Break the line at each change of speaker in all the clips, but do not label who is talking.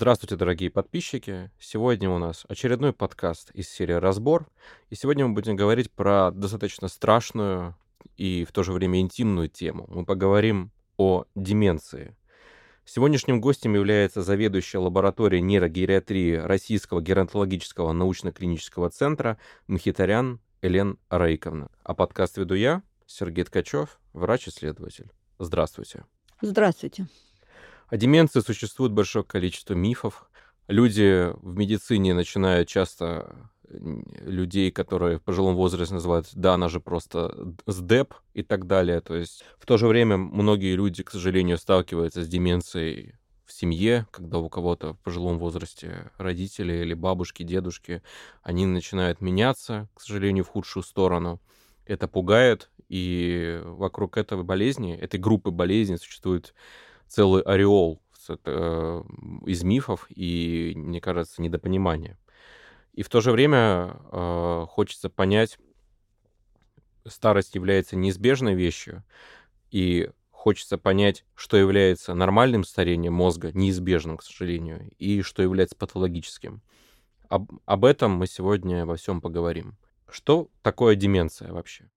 Здравствуйте, дорогие подписчики. Сегодня у нас очередной подкаст из серии «Разбор». И сегодня мы будем говорить про достаточно страшную и в то же время интимную тему. Мы поговорим о деменции. Сегодняшним гостем является заведующая лабораторией нейрогериатрии Российского геронтологического научно-клинического центра Мхитарян Элен Рейковна. А подкаст веду я, Сергей Ткачев, врач-исследователь. Здравствуйте.
Здравствуйте.
О деменции существует большое количество мифов. Люди в медицине начинают часто людей, которые в пожилом возрасте называют, да, она же просто СДЭП и так далее. То есть в то же время многие люди, к сожалению, сталкиваются с деменцией в семье, когда у кого-то в пожилом возрасте родители или бабушки, дедушки, они начинают меняться, к сожалению, в худшую сторону. Это пугает, и вокруг этой болезни, этой группы болезней существует целый ореол э, из мифов и, мне кажется, недопонимания. И в то же время э, хочется понять, старость является неизбежной вещью, и хочется понять, что является нормальным старением мозга, неизбежным, к сожалению, и что является патологическим. Об, об этом мы сегодня во всем поговорим. Что такое деменция вообще?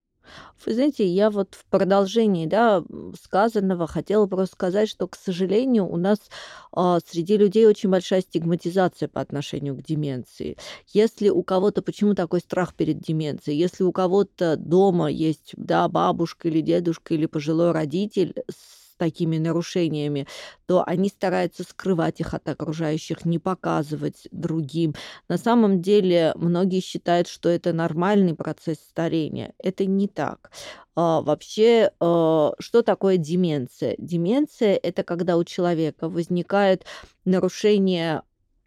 Вы знаете, я вот в продолжении да, сказанного хотела просто сказать, что, к сожалению, у нас а, среди людей очень большая стигматизация по отношению к деменции. Если у кого-то, почему такой страх перед деменцией? Если у кого-то дома есть да, бабушка или дедушка или пожилой родитель с такими нарушениями, то они стараются скрывать их от окружающих, не показывать другим. На самом деле многие считают, что это нормальный процесс старения. Это не так. А, вообще, а, что такое деменция? Деменция – это когда у человека возникает нарушение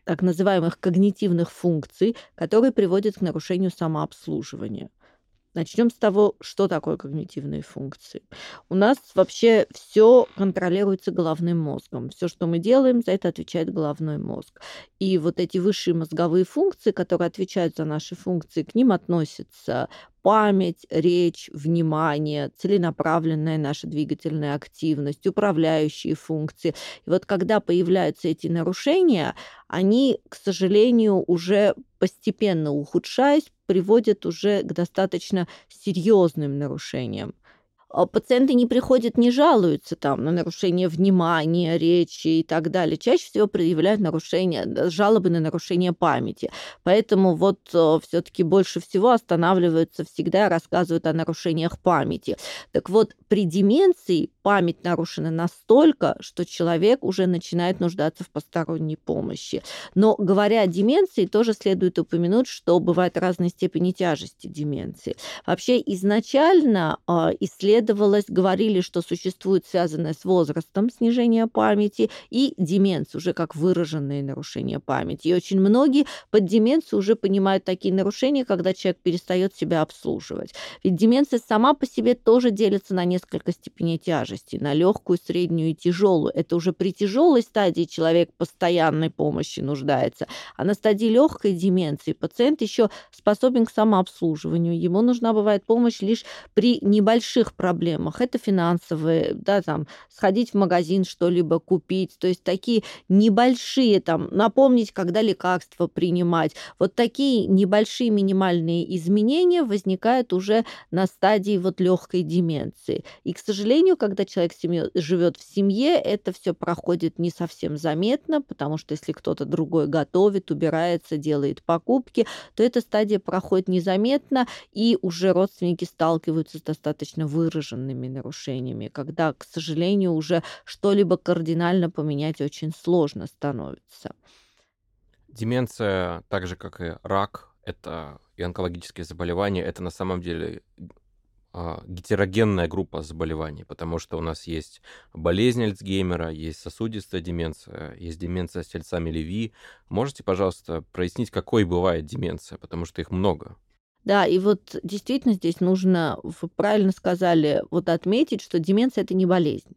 так называемых когнитивных функций, которые приводят к нарушению самообслуживания. Начнем с того, что такое когнитивные функции. У нас вообще все контролируется головным мозгом. Все, что мы делаем, за это отвечает головной мозг. И вот эти высшие мозговые функции, которые отвечают за наши функции, к ним относятся память, речь, внимание, целенаправленная наша двигательная активность, управляющие функции. И вот когда появляются эти нарушения, они, к сожалению, уже постепенно ухудшаясь, приводят уже к достаточно серьезным нарушениям. А пациенты не приходят, не жалуются там на нарушение внимания, речи и так далее. Чаще всего проявляют нарушение, жалобы на нарушение памяти. Поэтому вот э, все-таки больше всего останавливаются всегда, рассказывают о нарушениях памяти. Так вот, при деменции память нарушена настолько, что человек уже начинает нуждаться в посторонней помощи. Но говоря о деменции, тоже следует упомянуть, что бывают разные степени тяжести деменции. Вообще изначально э, исследовалось, говорили, что существует связанное с возрастом снижение памяти и деменция, уже как выраженные нарушения памяти. И очень многие под деменцией уже понимают такие нарушения, когда человек перестает себя обслуживать. Ведь деменция сама по себе тоже делится на несколько степеней тяжести тяжести на легкую, среднюю и тяжелую. Это уже при тяжелой стадии человек постоянной помощи нуждается. А на стадии легкой деменции пациент еще способен к самообслуживанию. Ему нужна бывает помощь лишь при небольших проблемах. Это финансовые, да, там, сходить в магазин, что-либо купить. То есть такие небольшие, там, напомнить, когда лекарства принимать. Вот такие небольшие минимальные изменения возникают уже на стадии вот легкой деменции. И, к сожалению, когда человек семью, живет в семье, это все проходит не совсем заметно, потому что если кто-то другой готовит, убирается, делает покупки, то эта стадия проходит незаметно, и уже родственники сталкиваются с достаточно выраженными нарушениями, когда, к сожалению, уже что-либо кардинально поменять очень сложно становится.
Деменция, так же как и рак, это и онкологические заболевания, это на самом деле гетерогенная группа заболеваний, потому что у нас есть болезнь Альцгеймера, есть сосудистая деменция, есть деменция с тельцами Леви. Можете, пожалуйста, прояснить, какой бывает деменция, потому что их много?
Да, и вот действительно здесь нужно, вы правильно сказали, вот отметить, что деменция это не болезнь.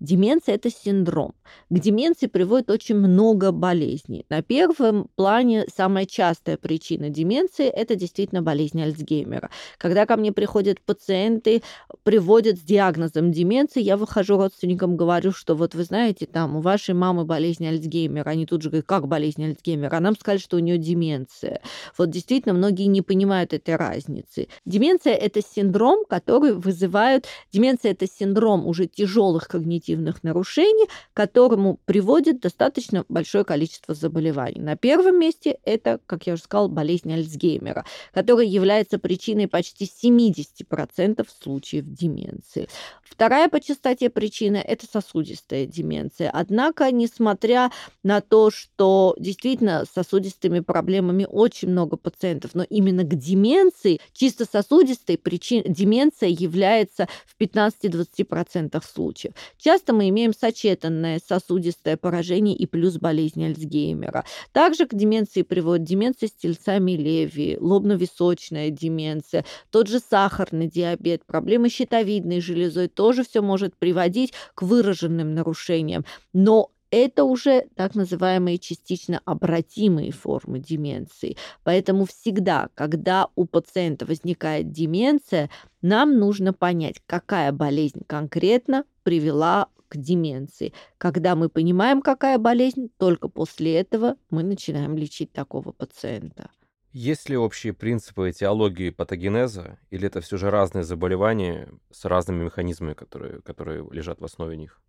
Деменция – это синдром. К деменции приводит очень много болезней. На первом плане самая частая причина деменции – это действительно болезнь Альцгеймера. Когда ко мне приходят пациенты, приводят с диагнозом деменции, я выхожу родственникам, говорю, что вот вы знаете, там у вашей мамы болезнь Альцгеймера. Они тут же говорят, как болезнь Альцгеймера? А нам сказали, что у нее деменция. Вот действительно многие не понимают этой разницы. Деменция – это синдром, который вызывает... Деменция – это синдром уже тяжелых когнитивных нарушений, к которому приводит достаточно большое количество заболеваний. На первом месте это, как я уже сказала, болезнь Альцгеймера, которая является причиной почти 70% случаев деменции. Вторая по частоте причина – это сосудистая деменция. Однако, несмотря на то, что действительно с сосудистыми проблемами очень много пациентов, но именно к деменции, чисто сосудистой причин, деменция является в 15-20% случаев. Часто мы имеем сочетанное сосудистое поражение и плюс болезнь Альцгеймера. Также к деменции приводит деменция с тельцами Леви, лобно-височная деменция, тот же сахарный диабет, проблемы щитовидной железой, тоже все может приводить к выраженным нарушениям. Но это уже так называемые частично обратимые формы деменции. Поэтому всегда, когда у пациента возникает деменция, нам нужно понять, какая болезнь конкретно привела к деменции. Когда мы понимаем, какая болезнь, только после этого мы начинаем лечить такого пациента.
Есть ли общие принципы этиологии патогенеза, или это все же разные заболевания с разными механизмами, которые, которые лежат в основе них?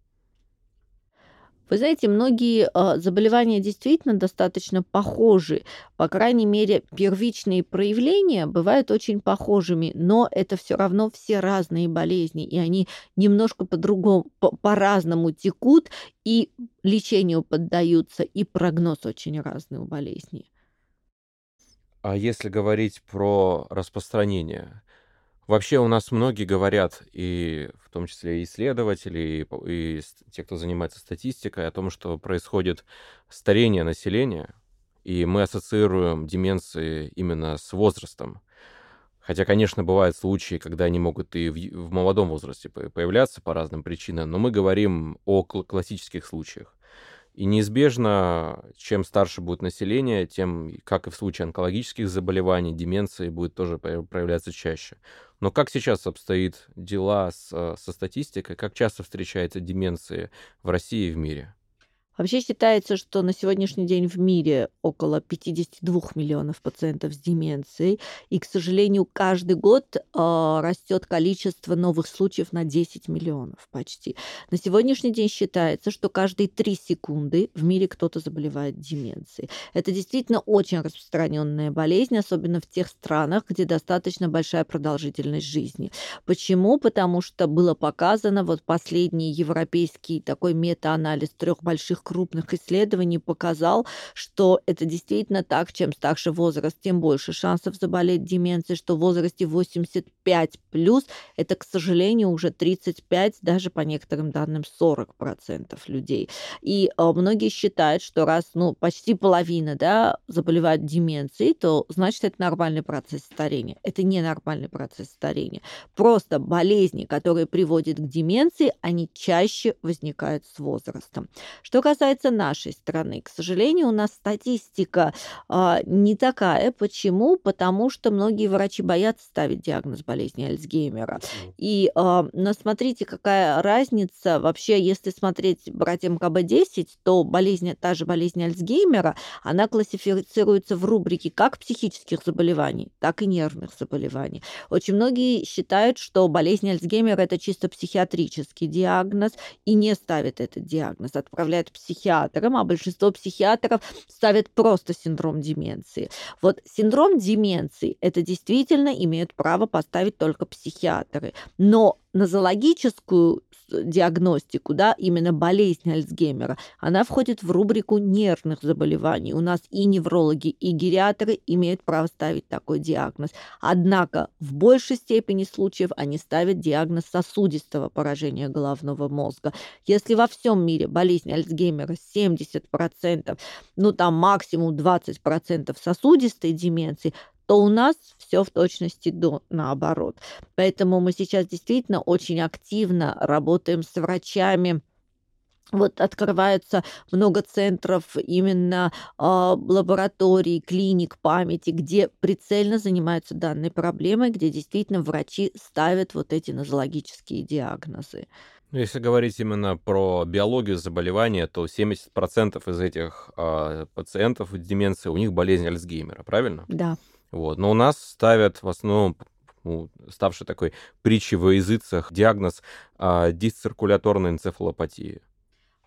Вы знаете, многие э, заболевания действительно достаточно похожи. По крайней мере, первичные проявления бывают очень похожими, но это все равно все разные болезни, и они немножко по-другому, по-разному текут, и лечению поддаются, и прогноз очень разный у болезней.
А если говорить про распространение, Вообще у нас многие говорят, и в том числе и исследователи, и, и те, кто занимается статистикой, о том, что происходит старение населения, и мы ассоциируем деменции именно с возрастом. Хотя, конечно, бывают случаи, когда они могут и в, в молодом возрасте появляться по разным причинам, но мы говорим о классических случаях. И неизбежно, чем старше будет население, тем, как и в случае онкологических заболеваний, деменции будет тоже проявляться чаще. Но как сейчас обстоит дела с, э, со статистикой? Как часто встречается деменции в России и в мире?
Вообще считается, что на сегодняшний день в мире около 52 миллионов пациентов с деменцией, и, к сожалению, каждый год э, растет количество новых случаев на 10 миллионов почти. На сегодняшний день считается, что каждые 3 секунды в мире кто-то заболевает деменцией. Это действительно очень распространенная болезнь, особенно в тех странах, где достаточно большая продолжительность жизни. Почему? Потому что было показано, вот последний европейский такой мета-анализ трех больших крупных исследований показал, что это действительно так, чем старше возраст, тем больше шансов заболеть деменцией, что в возрасте 85 плюс это, к сожалению, уже 35, даже по некоторым данным 40% людей. И э, многие считают, что раз ну, почти половина да, заболевает деменцией, то значит это нормальный процесс старения. Это не нормальный процесс старения. Просто болезни, которые приводят к деменции, они чаще возникают с возрастом. Что касается касается нашей страны, к сожалению, у нас статистика а, не такая. Почему? Потому что многие врачи боятся ставить диагноз болезни Альцгеймера. И, а, но смотрите, какая разница вообще, если смотреть брать МКБ-10, то болезнь, та же болезнь Альцгеймера, она классифицируется в рубрике как психических заболеваний, так и нервных заболеваний. Очень многие считают, что болезнь Альцгеймера это чисто психиатрический диагноз и не ставят этот диагноз, отправляют к психиатрам, а большинство психиатров ставят просто синдром деменции. Вот синдром деменции это действительно имеют право поставить только психиатры. Но нозологическую диагностику, да, именно болезнь Альцгеймера, она входит в рубрику нервных заболеваний. У нас и неврологи, и гериатры имеют право ставить такой диагноз. Однако в большей степени случаев они ставят диагноз сосудистого поражения головного мозга. Если во всем мире болезнь Альцгеймера 70%, ну там максимум 20% сосудистой деменции, то у нас все в точности до наоборот. Поэтому мы сейчас действительно очень активно работаем с врачами, вот открываются много центров именно э, лабораторий, клиник памяти, где прицельно занимаются данной проблемой, где действительно врачи ставят вот эти нозологические диагнозы.
Ну, если говорить именно про биологию заболевания, то 70% из этих э, пациентов с деменцией, у них болезнь Альцгеймера, правильно?
Да.
Вот. Но у нас ставят в основном ну, ставший такой притчей во языцах диагноз э, дисциркуляторной энцефалопатии.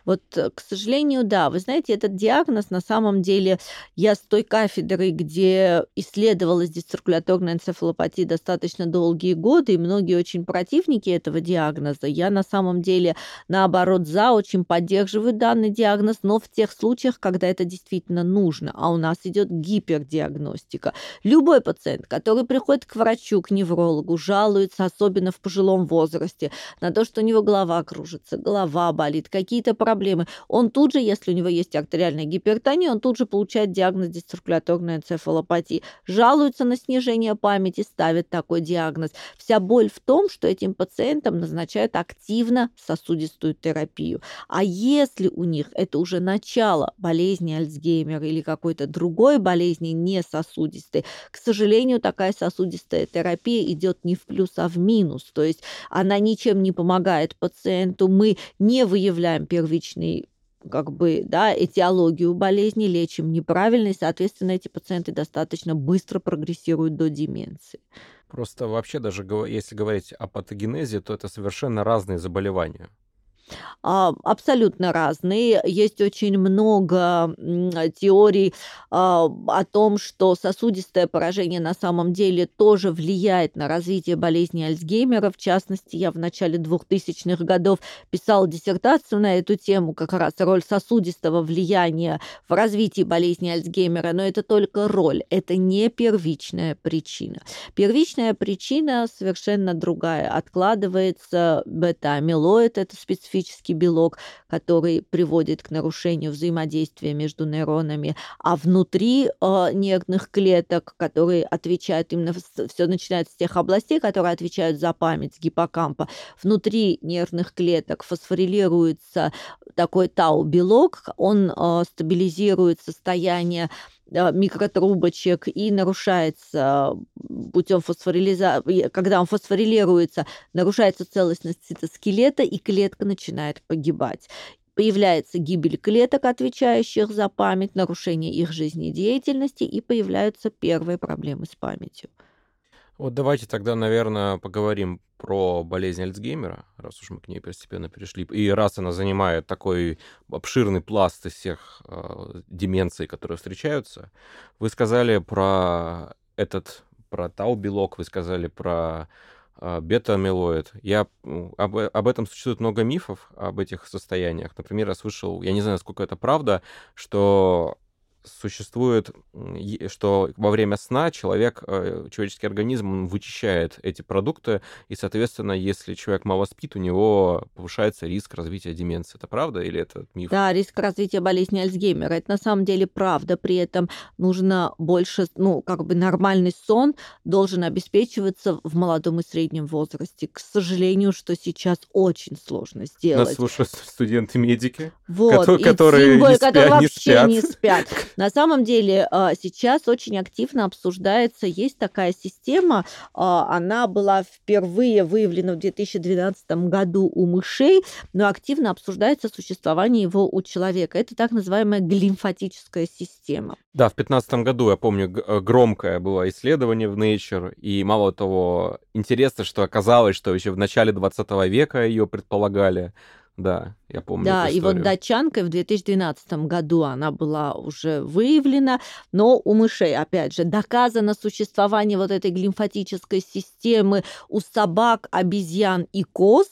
Вот, э, к сожалению, да. Вы знаете, этот диагноз на самом деле я с той кафедры, где исследовалась дисциркуляторная энцефалопатия достаточно долгие годы, и многие очень противники этого диагноза. Я на самом деле, наоборот, за, очень поддерживаю данный диагноз, но в тех случаях, когда это действительно нужно. А у нас идет гипердиагностика. Любой пациент, который приходит к врачу, к неврологу, жалуется, особенно в пожилом возрасте, на то, что у него голова кружится, голова болит, какие-то проблемы проблемы, он тут же, если у него есть артериальная гипертония, он тут же получает диагноз дисциркуляторной энцефалопатии. Жалуется на снижение памяти, ставит такой диагноз. Вся боль в том, что этим пациентам назначают активно сосудистую терапию. А если у них это уже начало болезни Альцгеймера или какой-то другой болезни не сосудистой, к сожалению, такая сосудистая терапия идет не в плюс, а в минус. То есть она ничем не помогает пациенту. Мы не выявляем первичную первичный как бы, да, этиологию болезни, лечим неправильно, и, соответственно, эти пациенты достаточно быстро прогрессируют до деменции.
Просто вообще даже если говорить о патогенезе, то это совершенно разные заболевания.
А, абсолютно разные. Есть очень много теорий а, о том, что сосудистое поражение на самом деле тоже влияет на развитие болезни Альцгеймера. В частности, я в начале 2000-х годов писала диссертацию на эту тему, как раз роль сосудистого влияния в развитии болезни Альцгеймера, но это только роль, это не первичная причина. Первичная причина совершенно другая. Откладывается бета-амилоид, это специфический специфический белок, который приводит к нарушению взаимодействия между нейронами, а внутри э, нервных клеток, которые отвечают именно, все начинается с тех областей, которые отвечают за память, гиппокампа, внутри нервных клеток фосфорилируется такой тау-белок, он э, стабилизирует состояние микротрубочек и нарушается путем фосфорилизации, когда он фосфорилируется, нарушается целостность цитоскелета, и клетка начинает погибать появляется гибель клеток, отвечающих за память, нарушение их жизнедеятельности, и появляются первые проблемы с памятью.
Вот давайте тогда, наверное, поговорим про болезнь Альцгеймера, раз уж мы к ней постепенно перешли. И раз она занимает такой обширный пласт из всех э, деменций, которые встречаются, вы сказали про этот, про тау-белок, вы сказали про э, бета-амилоид. Я, об, об этом существует много мифов, об этих состояниях. Например, я слышал, я не знаю, сколько это правда, что существует, что во время сна человек, э, человеческий организм вычищает эти продукты, и, соответственно, если человек мало спит, у него повышается риск развития деменции. Это правда или это миф?
Да, риск развития болезни Альцгеймера. Это на самом деле правда. При этом нужно больше, ну, как бы нормальный сон должен обеспечиваться в молодом и среднем возрасте. К сожалению, что сейчас очень сложно сделать.
Нас слушают студенты-медики, вот, которые, не спят, которые вообще не спят. Не спят.
На самом деле а, сейчас очень активно обсуждается, есть такая система, а, она была впервые выявлена в 2012 году у мышей, но активно обсуждается существование его у человека. Это так называемая глимфатическая система.
Да, в 2015 году, я помню, э, громкое было исследование в Nature, и мало того, интересно, что оказалось, что еще в начале 20 века ее предполагали, да, я помню.
Да, и вот датчанкой в 2012 году она была уже выявлена, но у мышей, опять же, доказано существование вот этой глимфатической системы у собак, обезьян и коз,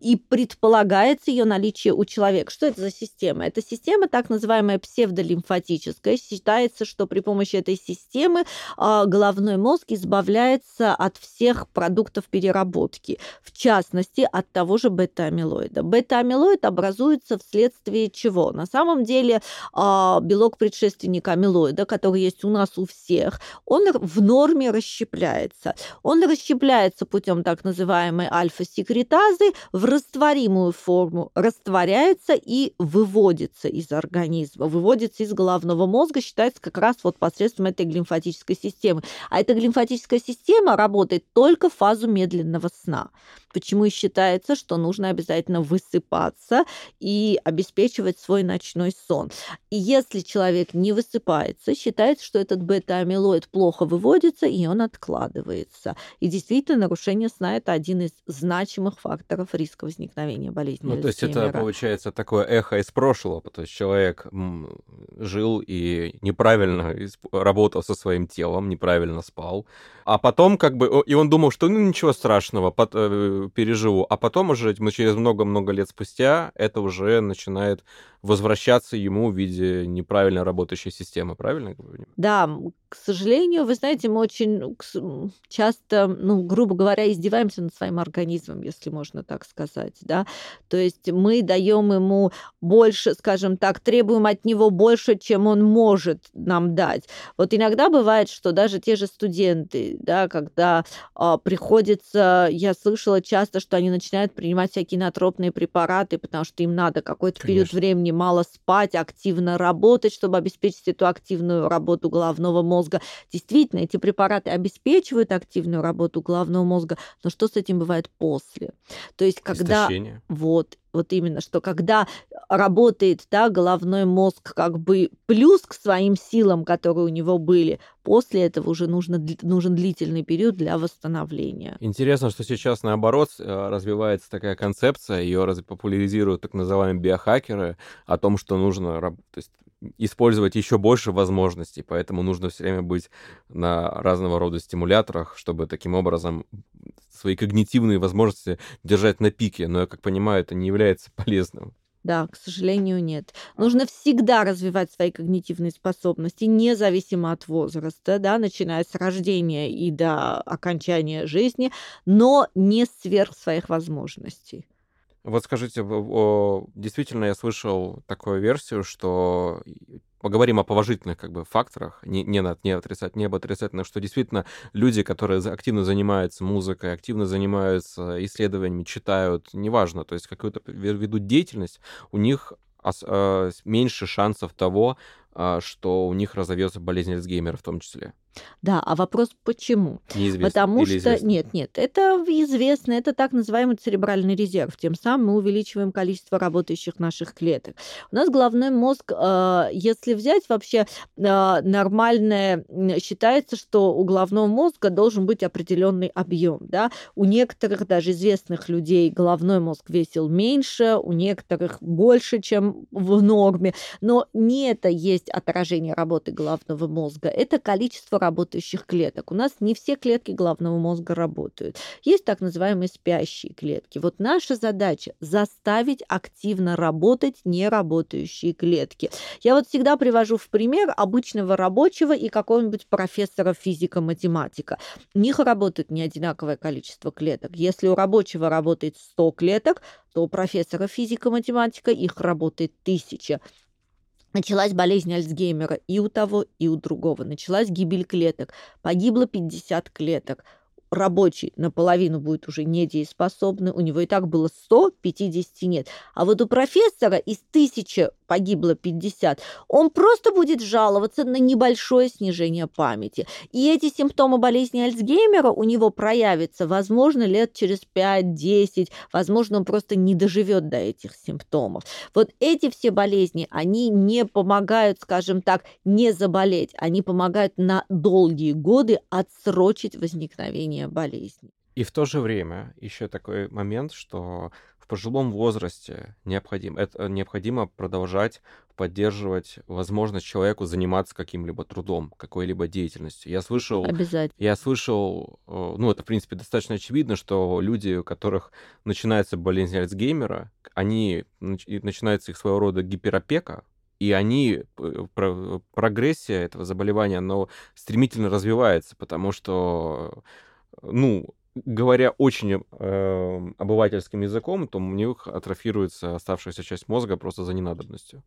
и предполагается ее наличие у человека. Что это за система? Это система так называемая псевдолимфатическая. Считается, что при помощи этой системы а, головной мозг избавляется от всех продуктов переработки, в частности, от того же бета-амилоида. Бета-амилоид образуется вследствие чего? На самом деле а, белок предшественника амилоида, который есть у нас у всех, он в норме расщепляется. Он расщепляется путем так называемой альфа-секретазы, в растворимую форму, растворяется и выводится из организма, выводится из головного мозга, считается как раз вот посредством этой глимфатической системы. А эта глимфатическая система работает только в фазу медленного сна. Почему и считается, что нужно обязательно высыпаться и обеспечивать свой ночной сон. И если человек не высыпается, считается, что этот бета-амилоид плохо выводится, и он откладывается. И действительно, нарушение сна – это один из значимых факторов риска возникновения болезни
Ну, то есть это получается такое эхо из прошлого, то есть человек жил и неправильно работал со своим телом, неправильно спал, а потом как бы, и он думал, что ну ничего страшного, э, переживу, а потом уже через много-много лет спустя это уже начинает возвращаться ему в виде неправильно работающей системы, правильно говорю?
Да, к сожалению, вы знаете, мы очень часто, ну, грубо говоря, издеваемся над своим организмом, если можно так сказать, да. То есть мы даем ему больше, скажем так, требуем от него больше, чем он может нам дать. Вот иногда бывает, что даже те же студенты, да, когда а, приходится, я слышала часто, что они начинают принимать всякие натропные препараты, потому что им надо какой-то период времени мало спать, активно работать, чтобы обеспечить эту активную работу головного мозга. Действительно, эти препараты обеспечивают активную работу головного мозга, но что с этим бывает после? То есть, когда... Истощение. Вот, вот именно, что когда работает да, головной мозг как бы плюс к своим силам, которые у него были, после этого уже нужно, нужен длительный период для восстановления.
Интересно, что сейчас наоборот э, развивается такая концепция, ее популяризируют так называемые биохакеры, о том, что нужно то есть, использовать еще больше возможностей, поэтому нужно все время быть на разного рода стимуляторах, чтобы таким образом свои когнитивные возможности держать на пике. Но я как понимаю, это не является полезным.
Да, к сожалению, нет. Нужно всегда развивать свои когнитивные способности, независимо от возраста, да, начиная с рождения и до окончания жизни, но не сверх своих возможностей.
Вот скажите, действительно я слышал такую версию, что поговорим о положительных как бы факторах, не, не, не отрицать, не об отрицательных, что действительно люди, которые активно занимаются музыкой, активно занимаются исследованиями, читают, неважно, то есть какую-то ведут деятельность, у них а, меньше шансов того, что у них разовьется болезнь Альцгеймера в том числе.
Да, а вопрос почему?
Неизвестно.
Потому
Или
что известно? нет, нет, это известно, это так называемый церебральный резерв. Тем самым мы увеличиваем количество работающих наших клеток. У нас головной мозг, а, если взять вообще а, нормальное, считается, что у головного мозга должен быть определенный объем. Да? У некоторых даже известных людей головной мозг весил меньше, у некоторых больше, чем в норме. Но не это есть отражение работы головного мозга, это количество работающих клеток. У нас не все клетки головного мозга работают. Есть так называемые спящие клетки. Вот наша задача заставить активно работать неработающие клетки. Я вот всегда привожу в пример обычного рабочего и какого-нибудь профессора физика-математика. У них работает не одинаковое количество клеток. Если у рабочего работает 100 клеток, то у профессора физика-математика их работает тысяча началась болезнь Альцгеймера и у того, и у другого. Началась гибель клеток. Погибло 50 клеток рабочий наполовину будет уже недееспособный, у него и так было 100, 50 нет. А вот у профессора из 1000 погибло 50, он просто будет жаловаться на небольшое снижение памяти. И эти симптомы болезни Альцгеймера у него проявятся, возможно, лет через 5-10, возможно, он просто не доживет до этих симптомов. Вот эти все болезни, они не помогают, скажем так, не заболеть, они помогают на долгие годы отсрочить возникновение лечения болезней.
И в то же время еще такой момент, что в пожилом возрасте необходимо, это, необходимо продолжать поддерживать возможность человеку заниматься каким-либо трудом, какой-либо деятельностью. Я слышал,
Обязательно.
я слышал, э, ну, это, в принципе, достаточно очевидно, что люди, у которых начинается болезнь Альцгеймера, они, начинается их своего рода гиперопека, и они, прогрессия этого заболевания, оно стремительно развивается, потому что, ну, говоря очень э, обывательским языком, то у них атрофируется оставшаяся часть мозга просто за ненадобностью.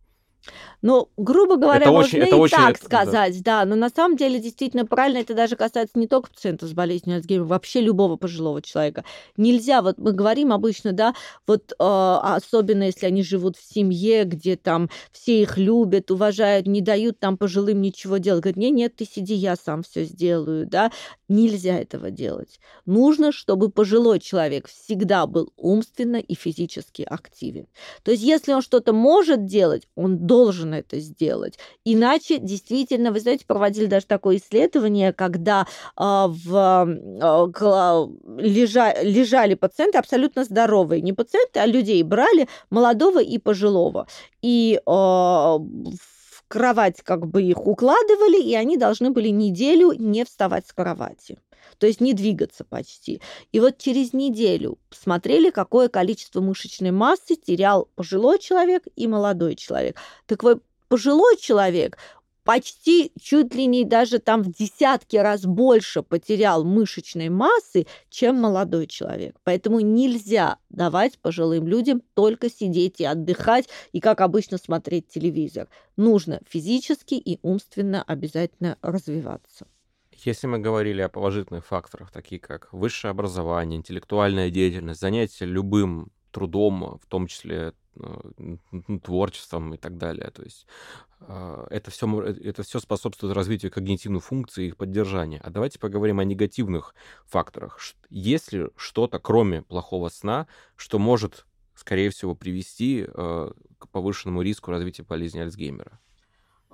Ну, грубо говоря, это можно очень, это и очень, так сказать, да. да. Но на самом деле действительно правильно это даже касается не только пациентов с болезнью Альцгеймера, вообще любого пожилого человека. Нельзя, вот мы говорим обычно, да, вот э, особенно если они живут в семье, где там все их любят, уважают, не дают там пожилым ничего делать. Говорят, нет, нет, ты сиди, я сам все сделаю, да. Нельзя этого делать. Нужно, чтобы пожилой человек всегда был умственно и физически активен. То есть, если он что-то может делать, он должен это сделать. Иначе, действительно, вы знаете, проводили даже такое исследование, когда э, в, э, лежа, лежали пациенты абсолютно здоровые, не пациенты, а людей брали молодого и пожилого. И э, кровать как бы их укладывали, и они должны были неделю не вставать с кровати то есть не двигаться почти. И вот через неделю смотрели, какое количество мышечной массы терял пожилой человек и молодой человек. Так вот, пожилой человек почти чуть ли не даже там в десятки раз больше потерял мышечной массы, чем молодой человек. Поэтому нельзя давать пожилым людям только сидеть и отдыхать, и, как обычно, смотреть телевизор. Нужно физически и умственно обязательно развиваться.
Если мы говорили о положительных факторах, такие как высшее образование, интеллектуальная деятельность, занятие любым трудом, в том числе творчеством и так далее. То есть а, это все, это все способствует развитию когнитивных функций и их поддержания. А давайте поговорим о негативных факторах. Есть ли что-то, кроме плохого сна, что может, скорее всего, привести э, к повышенному риску развития болезни Альцгеймера?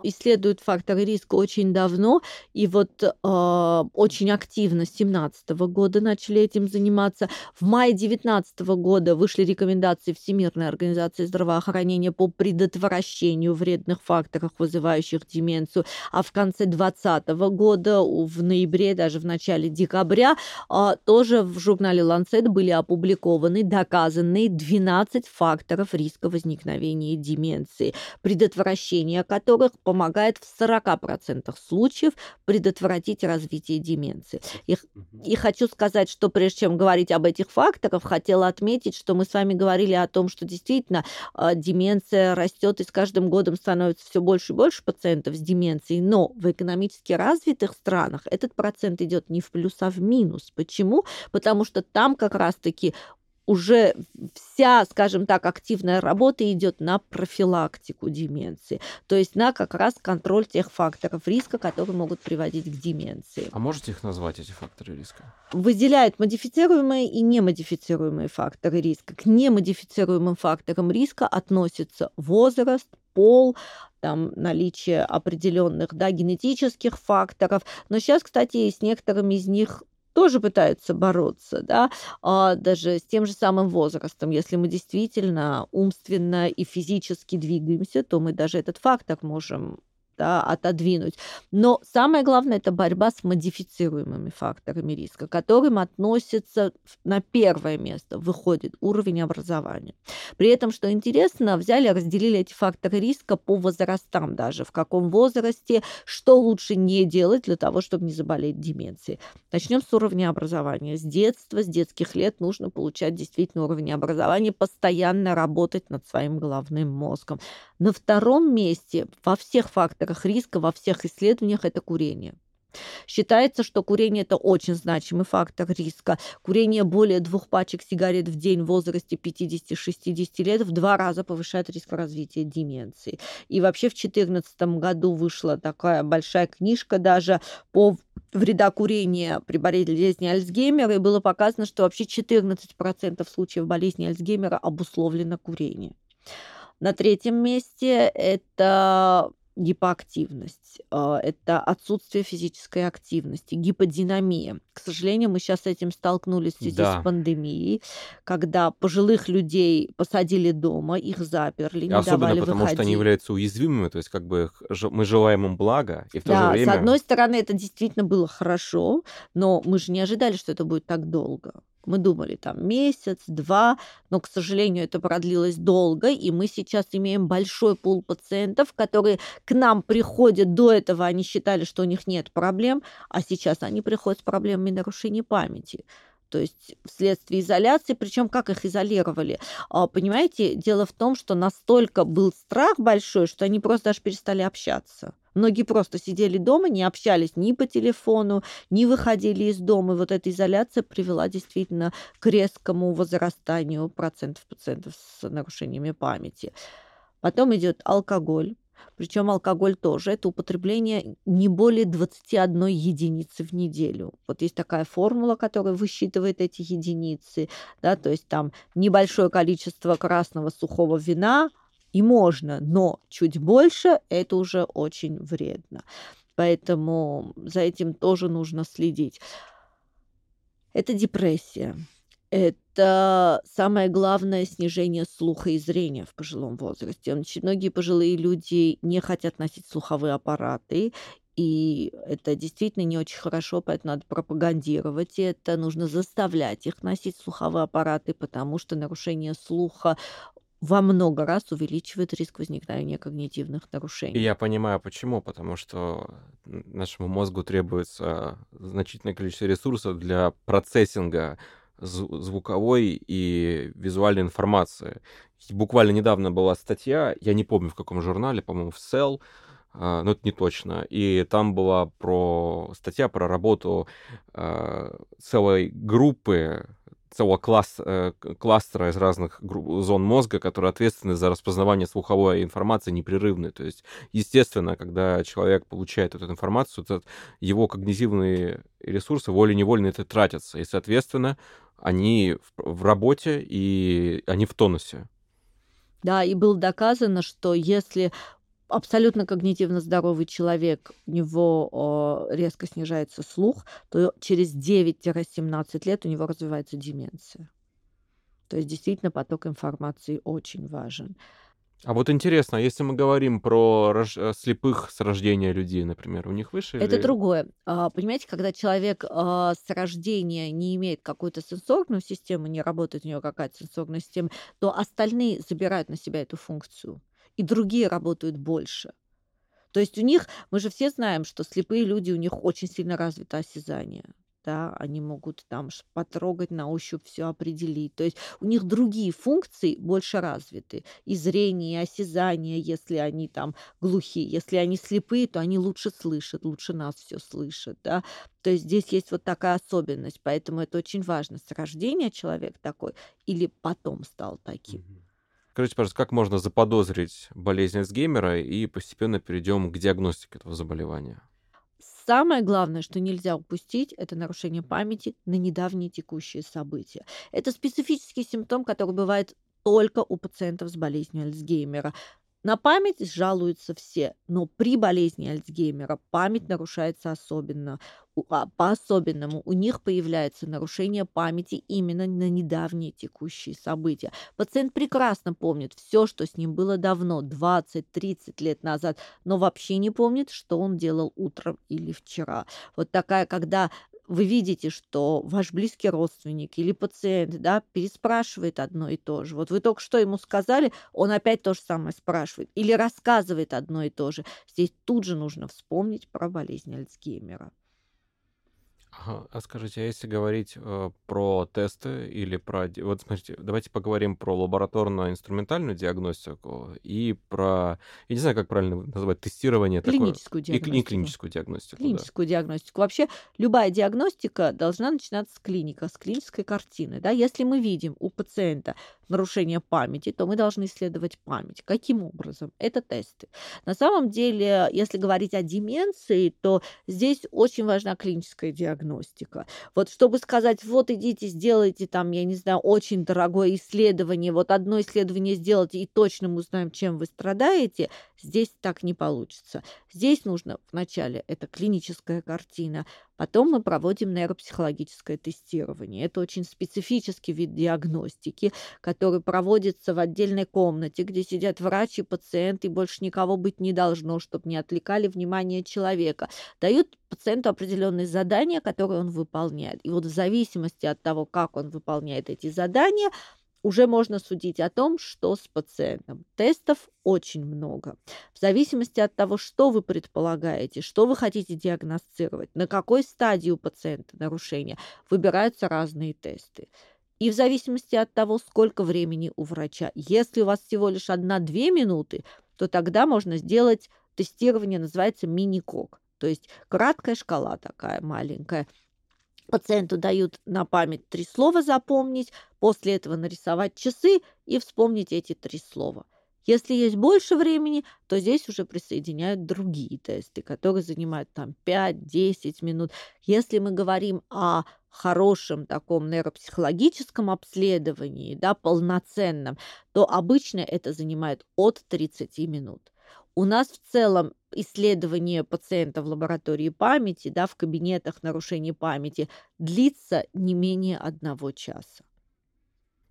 Исследуют факторы риска очень давно, и вот э, очень активно с 2017 года начали этим заниматься. В мае 2019 года вышли рекомендации Всемирной организации здравоохранения по предотвращению вредных факторов, вызывающих деменцию, а в конце 2020 года, в ноябре, даже в начале декабря, э, тоже в журнале Lancet были опубликованы доказанные 12 факторов риска возникновения деменции, предотвращение которых по помогает в 40% случаев предотвратить развитие деменции. И, и хочу сказать, что прежде чем говорить об этих факторах, хотела отметить, что мы с вами говорили о том, что действительно а, деменция растет и с каждым годом становится все больше и больше пациентов с деменцией, но в экономически развитых странах этот процент идет не в плюс, а в минус. Почему? Потому что там как раз-таки уже вся, скажем так, активная работа идет на профилактику деменции, то есть на как раз контроль тех факторов риска, которые могут приводить к деменции.
А можете их назвать, эти факторы риска?
Выделяют модифицируемые и немодифицируемые факторы риска. К немодифицируемым факторам риска относятся возраст, пол, там, наличие определенных да, генетических факторов. Но сейчас, кстати, с некоторыми из них тоже пытаются бороться, да, а даже с тем же самым возрастом. Если мы действительно умственно и физически двигаемся, то мы даже этот фактор можем да, отодвинуть. Но самое главное это борьба с модифицируемыми факторами риска, к которым относится на первое место выходит уровень образования. При этом, что интересно, взяли, разделили эти факторы риска по возрастам даже, в каком возрасте, что лучше не делать для того, чтобы не заболеть деменцией. Начнем с уровня образования. С детства, с детских лет нужно получать действительно уровень образования, постоянно работать над своим головным мозгом. На втором месте во всех факторах риска, во всех исследованиях это курение. Считается, что курение – это очень значимый фактор риска. Курение более двух пачек сигарет в день в возрасте 50-60 лет в два раза повышает риск развития деменции. И вообще в 2014 году вышла такая большая книжка даже по вреда курения при болезни Альцгеймера, и было показано, что вообще 14% случаев болезни Альцгеймера обусловлено курением. На третьем месте это гипоактивность, а, это отсутствие физической активности, гиподинамия. К сожалению, мы сейчас с этим столкнулись в связи
Да.
с пандемией, когда пожилых людей посадили дома, их заперли, не
Особенно
давали
потому, что они
выходить.
являются уязвимыми, то есть как бы мы желаем им блага, и в то же
Да, с
время
одной стороны, это действительно было хорошо, но мы же не ожидали, что это будет так долго. Мы думали там месяц, два, но, к сожалению, это продлилось долго, и мы сейчас имеем большой пул пациентов, которые к нам приходят. До этого они считали, что у них нет проблем, а сейчас они приходят с проблемами нарушения памяти. То есть вследствие изоляции, причем как их изолировали? А, Понимаете, дело в том, что настолько был страх большой, что они просто даже перестали общаться. Многие просто сидели дома, не общались ни по телефону, не выходили из дома. И вот эта изоляция привела действительно к резкому возрастанию процентов пациентов с нарушениями памяти. Потом идет алкоголь. Причем алкоголь тоже это употребление не более 21 единицы в неделю. Вот есть такая формула, которая высчитывает эти единицы, да, то есть там небольшое количество красного сухого вина и можно, но чуть больше это уже очень вредно. Поэтому за этим тоже нужно следить. Это депрессия. Это самое главное снижение слуха и зрения в пожилом возрасте. Значит, многие пожилые люди не хотят носить слуховые аппараты, и это действительно не очень хорошо, поэтому надо пропагандировать это, нужно заставлять их носить слуховые аппараты, потому что нарушение слуха во много раз увеличивает риск возникновения когнитивных
И
нарушений.
я понимаю, почему. Потому что нашему мозгу требуется значительное количество ресурсов для процессинга зв- звуковой и визуальной информации. И Буквально недавно была статья, я не помню в каком журнале, по-моему, в Cell, а, но это не точно. И там была про статья про работу а, целой группы целого класс, э, кластера из разных зон мозга, которые ответственны за распознавание слуховой информации непрерывной. То есть, естественно, когда человек получает эту информацию, то его когнитивные ресурсы волей-невольно это тратятся. И, соответственно, они в работе и они в тонусе.
Да, и было доказано, что если абсолютно когнитивно здоровый человек, у него резко снижается слух, то через 9-17 лет у него развивается деменция. То есть действительно поток информации очень важен.
А вот интересно, а если мы говорим про рож- э, слепых с рождения людей, например, у них выше
Это
или...
другое. А, Понимаете, когда человек а, с рождения не имеет какую-то сенсорную систему, не работает у него какая-то сенсорная система, то остальные забирают на себя эту функцию, и другие работают больше. То есть у них, мы же все знаем, что слепые люди, у них очень сильно развито осязание. Да, они могут там потрогать на ощупь все определить. То есть у них другие функции больше развиты. И зрение, и осязание, если они там глухие. Если они слепые, то они лучше слышат, лучше нас все слышат. Да? То есть здесь есть вот такая особенность. Поэтому это очень важно. С рождения человек такой или потом стал таким.
Скажите, пожалуйста, как можно заподозрить болезнь Альцгеймера и постепенно перейдем к диагностике этого заболевания?
Самое главное, что нельзя упустить, это нарушение памяти на недавние текущие события. Это специфический симптом, который бывает только у пациентов с болезнью Альцгеймера. На память жалуются все, но при болезни Альцгеймера память нарушается особенно, а, по-особенному. У них появляется нарушение памяти именно на недавние текущие события. Пациент прекрасно помнит все, что с ним было давно, 20-30 лет назад, но вообще не помнит, что он делал утром или вчера. Вот такая, когда вы видите, что ваш близкий родственник или пациент да, переспрашивает одно и то же. Вот вы только что ему сказали, он опять то же самое спрашивает. Или рассказывает одно и то же. Здесь тут же нужно вспомнить про болезнь Альцгеймера.
Ага, А скажите, а если говорить э, про тесты или про... ди- Вот смотрите, давайте поговорим про лабораторно-инструментальную диагностику и про... Я не знаю, как правильно назвать, тестирование такое.
Клиническую
И, кли- и
диагностику.
клиническую диагностику, да.
клиническую диагностику. Вообще любая диагностика должна начинаться с клиника, с клинической картины. Да? Если мы видим у пациента нарушение памяти, то мы должны исследовать память. Каким образом? Это тесты. На самом деле, если говорить о деменции, то здесь очень важна клиническая диагностика. Вот чтобы сказать, вот идите, сделайте там, я не знаю, очень дорогое исследование, вот одно исследование сделайте, и точно мы узнаем, чем вы страдаете, Здесь так не получится. Здесь нужно вначале это клиническая картина, потом мы проводим нейропсихологическое тестирование. Это очень специфический вид диагностики, который проводится в отдельной комнате, где сидят врач и пациент, и больше никого быть не должно, чтобы не отвлекали внимание человека. Дают пациенту определенные задания, которые он выполняет. И вот в зависимости от того, как он выполняет эти задания, уже можно судить о том, что с пациентом. Тестов очень много. В зависимости от того, что вы предполагаете, что вы хотите диагностировать, на какой стадии у пациента нарушения, выбираются разные тесты. И в зависимости от того, сколько времени у врача. Если у вас всего лишь 1-2 минуты, то тогда можно сделать тестирование, называется мини-кок. То есть краткая шкала такая маленькая. Пациенту дают на память три слова запомнить, после этого нарисовать часы и вспомнить эти три слова. Если есть больше времени, то здесь уже присоединяют другие тесты, которые занимают там 5-10 минут. Если мы говорим о хорошем таком нейропсихологическом обследовании, да, полноценном, то обычно это занимает от 30 минут. У нас в целом исследование пациента в лаборатории памяти, да, в кабинетах нарушений памяти длится не менее одного часа.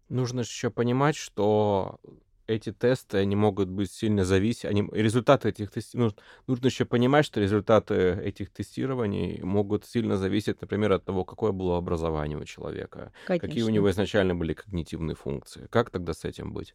Нужно еще понимать, что эти тесты, они могут быть сильно зависеть, они, результаты этих тестирований, нужно, нужно еще понимать, что результаты этих тестирований могут сильно зависеть, например, от того, какое было образование у человека, Конечно. какие у него изначально были когнитивные функции. Как тогда с этим быть?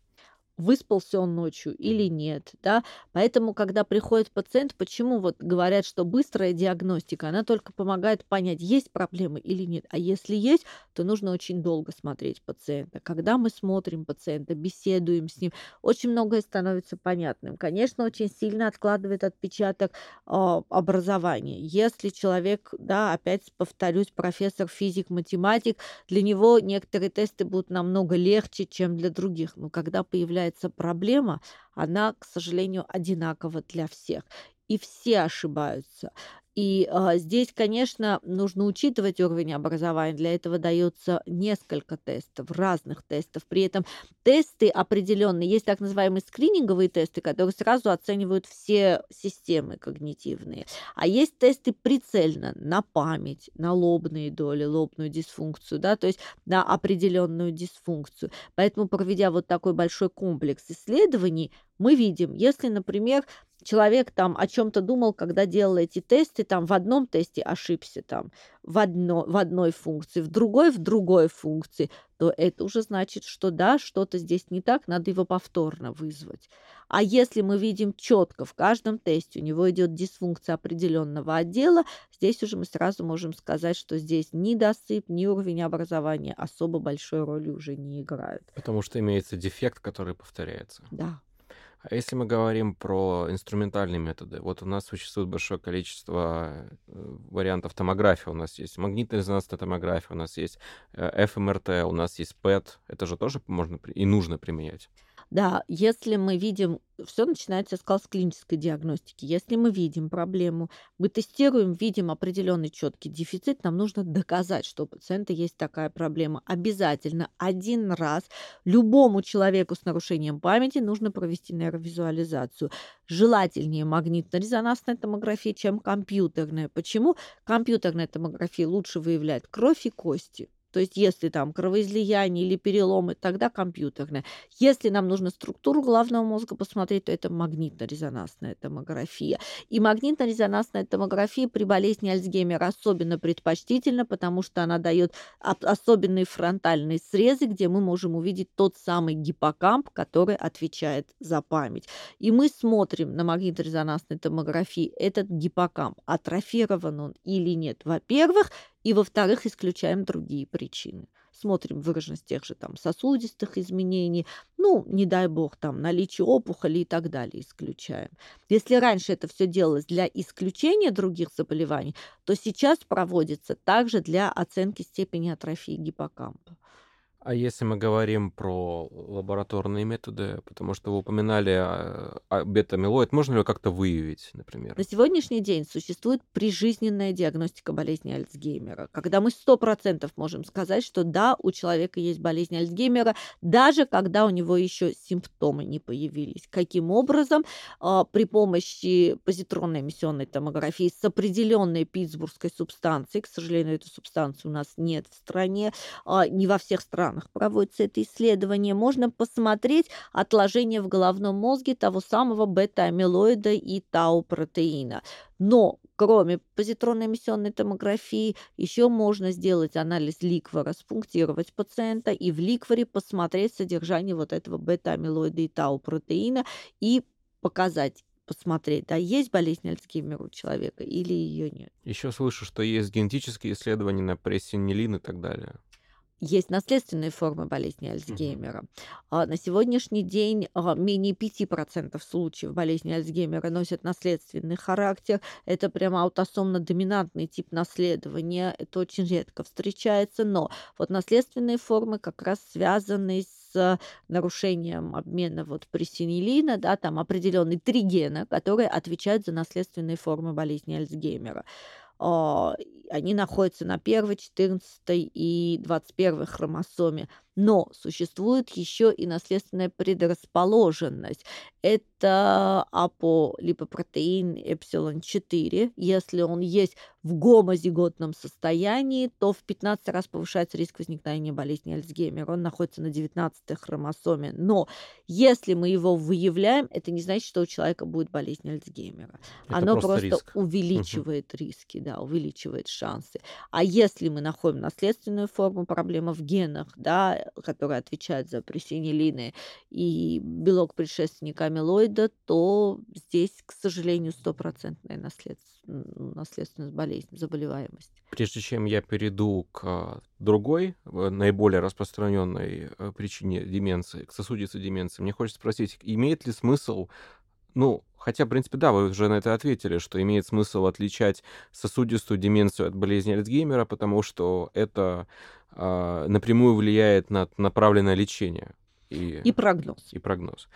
Выспался он ночью или нет, да. Поэтому, когда приходит пациент, почему вот говорят, что быстрая диагностика, она только помогает понять, есть проблемы или нет. А если есть, то нужно очень долго смотреть пациента. Когда мы смотрим пациента, беседуем с ним, очень многое становится понятным. Конечно, очень сильно откладывает отпечаток э, образования. Если человек, да, опять повторюсь, профессор физик, математик, для него некоторые тесты будут намного легче, чем для других. Но когда появляется появляется проблема, она, к сожалению, одинакова для всех. И все ошибаются. И а, здесь, конечно, нужно учитывать уровень образования. Для этого дается несколько тестов, разных тестов. При этом тесты определенные. Есть так называемые скрининговые тесты, которые сразу оценивают все системы когнитивные. А есть тесты прицельно на память, на лобные доли, лобную дисфункцию, да, то есть на определенную дисфункцию. Поэтому, проведя вот такой большой комплекс исследований, мы видим, если, например, человек там о чем-то думал, когда делал эти тесты, там в одном тесте ошибся там в, одно, в одной функции, в другой в другой функции, то это уже значит, что да, что-то здесь не так, надо его повторно вызвать. А если мы видим четко в каждом тесте, у него идет дисфункция определенного отдела, здесь уже мы сразу можем сказать, что здесь ни досып, ни уровень образования особо большой роли уже не играют.
Потому что имеется дефект, который повторяется.
Да.
А если мы говорим про инструментальные методы, вот у нас существует большое количество э, вариантов томографии. У нас есть магнитно-резонансная томография, у нас есть ФМРТ, э, у нас есть ПЭТ. Это же тоже можно и нужно применять.
Да, если мы видим, все начинается, я сказала, с клинической диагностики. Если мы видим проблему, мы тестируем, видим определенный четкий дефицит, нам нужно доказать, что у пациента есть такая проблема. Обязательно один раз любому человеку с нарушением памяти нужно провести нейровизуализацию. Желательнее магнитно-резонансная томография, чем компьютерная. Почему? Компьютерная томография лучше выявляет кровь и кости. То есть если там кровоизлияние или переломы, тогда компьютерная. Если нам нужно структуру головного мозга посмотреть, то это магнитно-резонансная томография. И магнитно-резонансная томография при болезни Альцгеймера особенно предпочтительна, потому что она дает особенные фронтальные срезы, где мы можем увидеть тот самый гиппокамп, который отвечает за память. И мы смотрим на магнитно-резонансной томографии этот гиппокамп, атрофирован он или нет. Во-первых, и, во-вторых, исключаем другие причины. Смотрим выраженность тех же там сосудистых изменений, ну, не дай бог, там наличие опухоли и так далее исключаем. Если раньше это все делалось для исключения других заболеваний, то сейчас проводится также для оценки степени атрофии гиппокампа.
А если мы говорим про лабораторные методы, потому что вы упоминали а, а, бета-амилоид, можно ли как-то выявить, например?
На сегодняшний день существует прижизненная диагностика болезни Альцгеймера, когда мы 100% можем сказать, что да, у человека есть болезнь Альцгеймера, даже когда у него еще симптомы не появились. Каким образом? А, при помощи позитронной эмиссионной томографии с определенной питтсбургской субстанцией, к сожалению, эту субстанцию у нас нет в стране, не во всех странах, странах проводится это исследование, можно посмотреть отложение в головном мозге того самого бета-амилоида и тау-протеина. Но кроме позитронной эмиссионной томографии, еще можно сделать анализ ликвора, спунктировать пациента и в ликворе посмотреть содержание вот этого бета-амилоида и тау-протеина и показать, посмотреть, да, есть болезнь Альцгеймера у человека или ее нет.
Еще слышу, что есть генетические исследования на прессинилин и так далее
есть наследственные формы болезни Альцгеймера. Mm-hmm. На сегодняшний день а, менее 5% случаев болезни Альцгеймера носят наследственный характер. Это прямо аутосомно-доминантный тип наследования. Это очень редко встречается, но вот наследственные формы как раз связаны с нарушением обмена вот пресинилина, да, там определенные три гена, которые отвечают за наследственные формы болезни Альцгеймера. Они находятся на первой, 14 и 21 хромосоме. Но существует еще и наследственная предрасположенность. Это аполипопротеин эпсилон-4. Если он есть в гомозиготном состоянии, то в 15 раз повышается риск возникновения болезни Альцгеймера. Он находится на 19 хромосоме. Но если мы его выявляем, это не значит, что у человека будет болезнь Альцгеймера. Это Оно просто, просто риск. увеличивает угу. риски, да, увеличивает шансы. А если мы находим наследственную форму, проблема в генах, да, который отвечает за пресинилины и белок предшественника амилоида, то здесь, к сожалению, стопроцентная наследственность болезни, заболеваемость.
Прежде чем я перейду к другой, э, наиболее распространенной э, причине деменции, к сосудистой деменции, мне хочется спросить, имеет ли смысл ну, хотя, в принципе, да, вы уже на это ответили, что имеет смысл отличать сосудистую деменцию от болезни Альцгеймера, потому что это э, напрямую влияет на направленное лечение.
И, и прогноз.
И прогноз.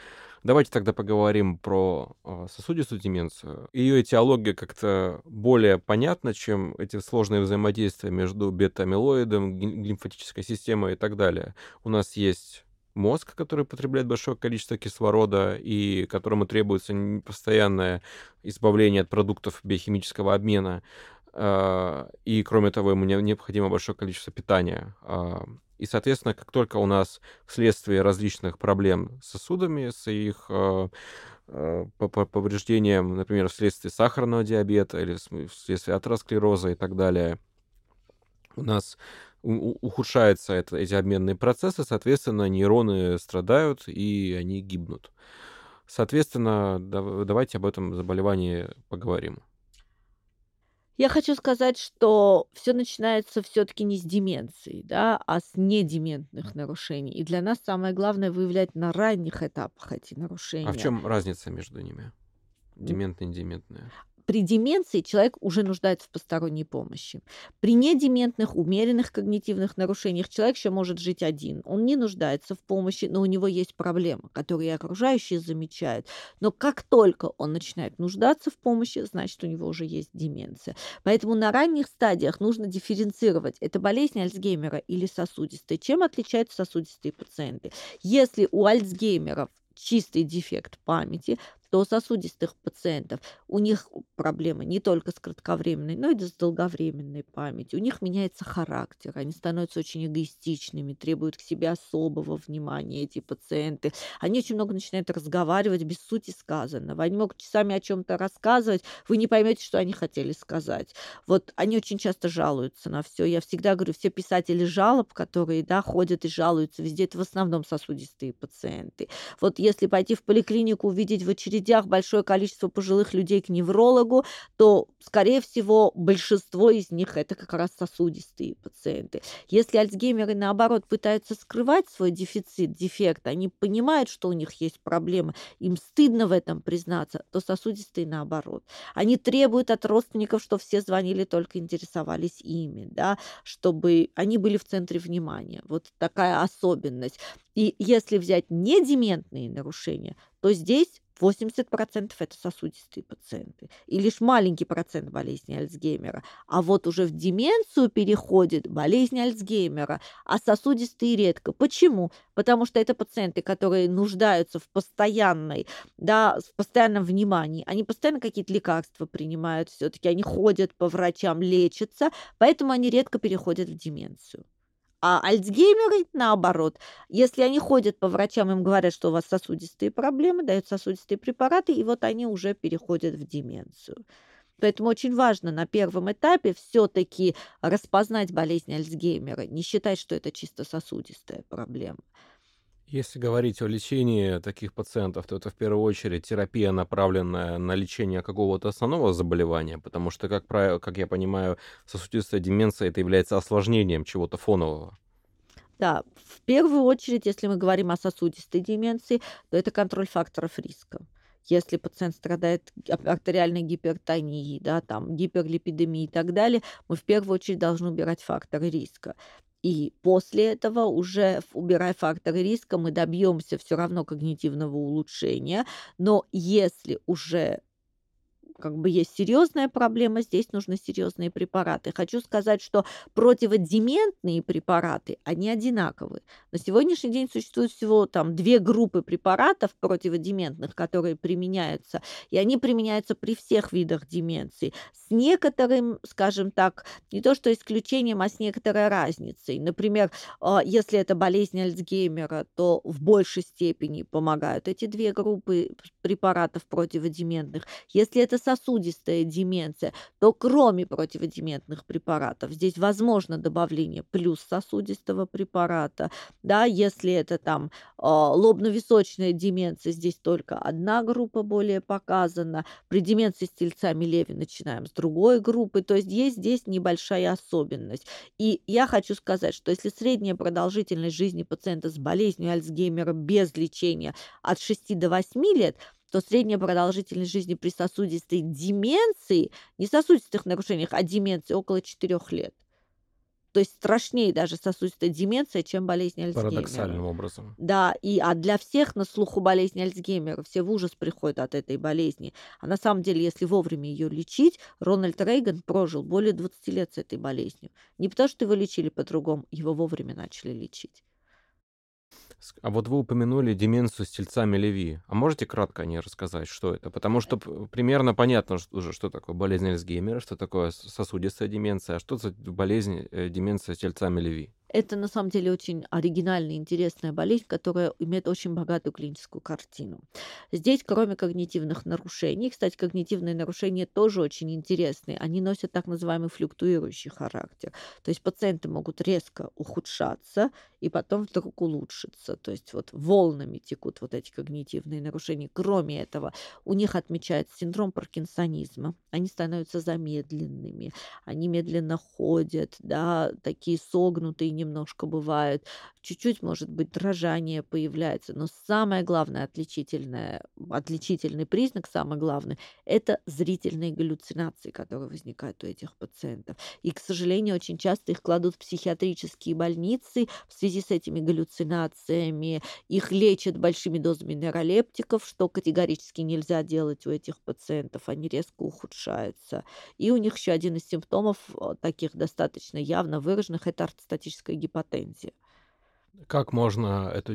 Давайте тогда поговорим про э, сосудистую деменцию. Ее этиология как-то более понятна, чем эти сложные взаимодействия между бета-амилоидом, лимфатической системой и так далее. У нас есть мозг, который потребляет большое количество кислорода и которому требуется постоянное избавление от продуктов биохимического обмена. А, и, кроме того, ему необходимо большое количество питания. А, и, соответственно, как только у нас вследствие различных проблем с сосудами, с их а, повреждением, например, вследствие сахарного диабета или вследствие атеросклероза и так далее, у нас ухудшаются это, эти обменные процессы, соответственно, нейроны страдают и они гибнут. Соответственно, давайте об этом заболевании поговорим.
Я хочу сказать, что все начинается все-таки не с деменции, да, а с недементных нарушений. И для нас самое главное выявлять на ранних этапах эти нарушения.
А в чем разница между ними? Дементные и недементные?
При деменции человек уже нуждается в посторонней помощи. При недементных, умеренных когнитивных нарушениях человек еще может жить один. Он не нуждается в помощи, но у него есть проблемы, которые окружающие замечают. Но как только он начинает нуждаться в помощи, значит, у него уже есть деменция. Поэтому на ранних стадиях нужно дифференцировать, это болезнь Альцгеймера или сосудистая. Чем отличаются сосудистые пациенты? Если у Альцгеймера чистый дефект памяти, то у сосудистых пациентов у них проблемы не только с кратковременной, но и с долговременной памятью. У них меняется характер, они становятся очень эгоистичными, требуют к себе особого внимания эти пациенты. Они очень много начинают разговаривать без сути сказанного. Они могут часами о чем-то рассказывать, вы не поймете, что они хотели сказать. Вот они очень часто жалуются на все. Я всегда говорю, все писатели жалоб, которые да, ходят и жалуются везде, это в основном сосудистые пациенты. Вот если пойти в поликлинику, увидеть в очереди приведя большое количество пожилых людей к неврологу, то, скорее всего, большинство из них это как раз сосудистые пациенты. Если Альцгеймеры, наоборот, пытаются скрывать свой дефицит, дефект, они понимают, что у них есть проблемы, им стыдно в этом признаться, то сосудистые наоборот. Они требуют от родственников, что все звонили, только интересовались ими, да, чтобы они были в центре внимания. Вот такая особенность. И если взять недементные нарушения, то здесь 80% это сосудистые пациенты и лишь маленький процент болезни Альцгеймера. А вот уже в деменцию переходит болезнь Альцгеймера, а сосудистые редко. Почему? Потому что это пациенты, которые нуждаются в постоянной, да, в постоянном внимании. Они постоянно какие-то лекарства принимают, все-таки они ходят по врачам, лечатся, поэтому они редко переходят в деменцию. А альцгеймеры, наоборот, если они ходят по врачам, им говорят, что у вас сосудистые проблемы, дают сосудистые препараты, и вот они уже переходят в деменцию. Поэтому очень важно на первом этапе все-таки распознать болезнь Альцгеймера, не считать, что это чисто сосудистая проблема.
Если говорить о лечении таких пациентов, то это в первую очередь терапия, направленная на лечение какого-то основного заболевания, потому что, как, правило, как я понимаю, сосудистая деменция это является осложнением чего-то фонового.
Да, в первую очередь, если мы говорим о сосудистой деменции, то это контроль факторов риска. Если пациент страдает артериальной гипертонией, да, там, гиперлипидемией и так далее, мы в первую очередь должны убирать факторы риска. И после этого, уже убирая факторы риска, мы добьемся все равно когнитивного улучшения. Но если уже как бы есть серьезная проблема, здесь нужны серьезные препараты. Хочу сказать, что противодементные препараты, они одинаковые. На сегодняшний день существует всего там две группы препаратов противодементных, которые применяются, и они применяются при всех видах деменции. С некоторым, скажем так, не то что исключением, а с некоторой разницей. Например, а, если это болезнь Альцгеймера, то в большей степени помогают эти две группы препаратов противодементных. Если это сосудистая деменция, то кроме противодементных препаратов здесь возможно добавление плюс сосудистого препарата. Да, если это там а, лобно-височная деменция, здесь только одна группа более показана. При деменции с тельцами Леви начинаем с другой группы. То есть есть здесь небольшая особенность. И я хочу сказать, что если средняя продолжительность жизни пациента с болезнью Альцгеймера без лечения от 6 до 8 лет – то средняя продолжительность жизни при сосудистой деменции, не сосудистых нарушениях, а деменции около 4 лет. То есть страшнее даже сосудистая деменция, чем болезнь Альцгеймера.
Парадоксальным образом.
Да, и а для всех на слуху болезнь Альцгеймера все в ужас приходят от этой болезни. А на самом деле, если вовремя ее лечить, Рональд Рейган прожил более 20 лет с этой болезнью. Не потому, что его лечили по-другому, его вовремя начали лечить.
А вот вы упомянули деменцию с тельцами Леви. А можете кратко о ней рассказать, что это? Потому что примерно понятно уже, что такое болезнь Альцгеймера, что такое сосудистая деменция, а что за болезнь э, деменция с тельцами Леви.
Это на самом деле очень оригинальная, интересная болезнь, которая имеет очень богатую клиническую картину. Здесь, кроме когнитивных нарушений, кстати, когнитивные нарушения тоже очень интересные, они носят так называемый флюктуирующий характер. То есть пациенты могут резко ухудшаться и потом вдруг улучшиться. То есть вот волнами текут вот эти когнитивные нарушения. Кроме этого, у них отмечается синдром паркинсонизма. Они становятся замедленными, они медленно ходят, да, такие согнутые немножко бывают, чуть-чуть, может быть, дрожание появляется, но самое главное, отличительное, отличительный признак, самый главный, это зрительные галлюцинации, которые возникают у этих пациентов. И, к сожалению, очень часто их кладут в психиатрические больницы в связи с этими галлюцинациями, их лечат большими дозами нейролептиков, что категорически нельзя делать у этих пациентов, они резко ухудшаются. И у них еще один из симптомов, э, таких достаточно явно выраженных, это ортостатическая гипотензия.
Как можно эту,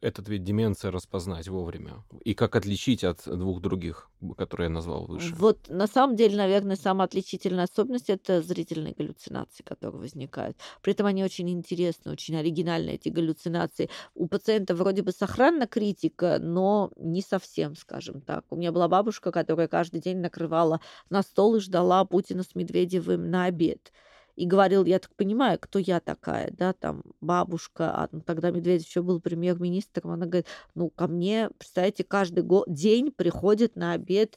этот вид деменции распознать вовремя? И как отличить от двух других, которые я назвал выше?
Вот на самом деле, наверное, самая отличительная особенность это зрительные галлюцинации, которые возникают. При этом они очень интересны, очень оригинальные, эти галлюцинации. У пациента вроде бы сохранна критика, но не совсем, скажем так. У меня была бабушка, которая каждый день накрывала на стол и ждала Путина с Медведевым на обед. И говорил, я так понимаю, кто я такая, да, там бабушка, а ну, тогда Медведев еще был премьер-министром, она говорит, ну, ко мне, представляете, каждый год, день приходит на обед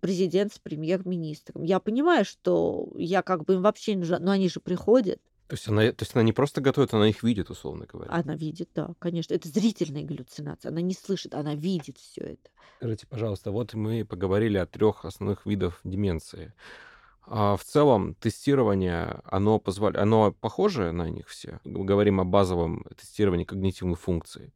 президент с премьер-министром. Я понимаю, что я как бы им вообще не нужна, но они же приходят.
То есть, она, то есть она не просто готовит, она их видит, условно говоря.
Она видит, да, конечно. Это зрительная галлюцинация. Она не слышит, она видит все это.
Скажите, пожалуйста, вот мы поговорили о трех основных видах деменции. А в целом тестирование, оно, позволя... оно похоже на них все? Мы говорим о базовом тестировании когнитивной функции.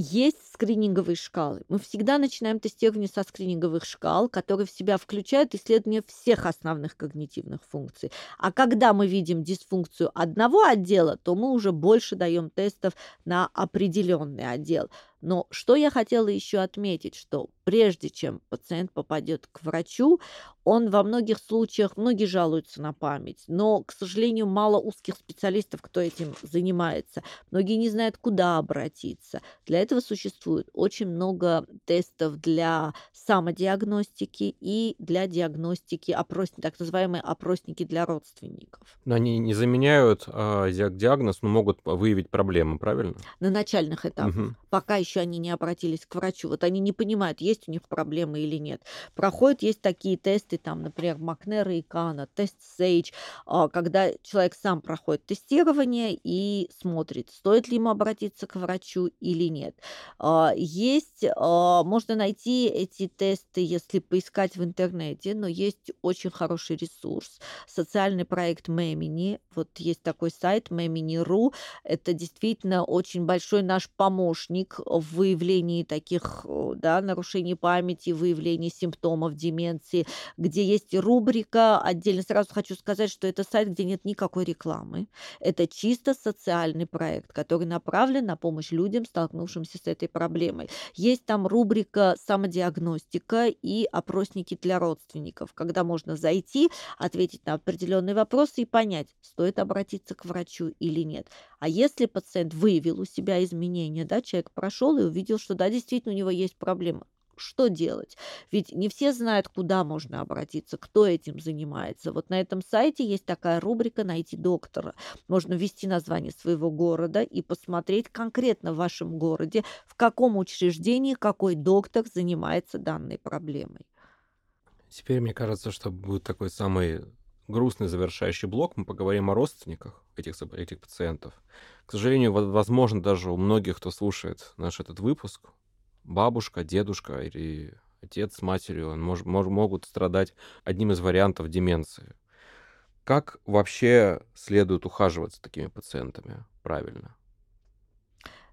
Есть скрининговые шкалы. Мы всегда начинаем тестирование со скрининговых шкал, которые в себя включают исследование всех основных когнитивных функций. А когда мы видим дисфункцию одного отдела, то мы уже больше даем тестов на определенный отдел. Но что я хотела еще отметить, что прежде чем пациент попадет к врачу, он во многих случаях, многие жалуются на память, но, к сожалению, мало узких специалистов, кто этим занимается. Многие не знают, куда обратиться. Для этого существует очень много тестов для самодиагностики и для диагностики, опрос... так называемые опросники для родственников.
Но они не заменяют э, диагноз, но могут выявить проблемы, правильно?
На начальных этапах, угу. пока еще они не обратились к врачу. Вот они не понимают, есть у них проблемы или нет. Проходят, есть такие тесты, там, например, Макнера и Кана, тест Сейдж, когда человек сам проходит тестирование и смотрит, стоит ли ему обратиться к врачу или нет. А, есть, а, можно найти эти тесты, если поискать в интернете, но есть очень хороший ресурс, социальный проект Мемини, вот есть такой сайт Memini.ru, это действительно очень большой наш помощник в выявлении таких да, нарушений памяти, выявлении симптомов деменции, где есть рубрика, отдельно сразу хочу сказать, что это сайт, где нет никакой рекламы. Это чисто социальный проект, который направлен на помощь людям, столкнувшимся с этой проблемой. Есть там рубрика самодиагностика и опросники для родственников, когда можно зайти, ответить на определенные вопросы и понять, стоит обратиться к врачу или нет. А если пациент выявил у себя изменения, да, человек прошел и увидел, что да, действительно у него есть проблема, что делать? Ведь не все знают, куда можно обратиться, кто этим занимается. Вот на этом сайте есть такая рубрика «Найти доктора». Можно ввести название своего города и посмотреть конкретно в вашем городе, в каком учреждении какой доктор занимается данной проблемой.
Теперь мне кажется, что будет такой самый грустный завершающий блок. Мы поговорим о родственниках этих, этих пациентов. К сожалению, возможно, даже у многих, кто слушает наш этот выпуск, бабушка, дедушка или отец с матерью мож, мож, могут страдать одним из вариантов деменции. Как вообще следует ухаживать с такими пациентами правильно?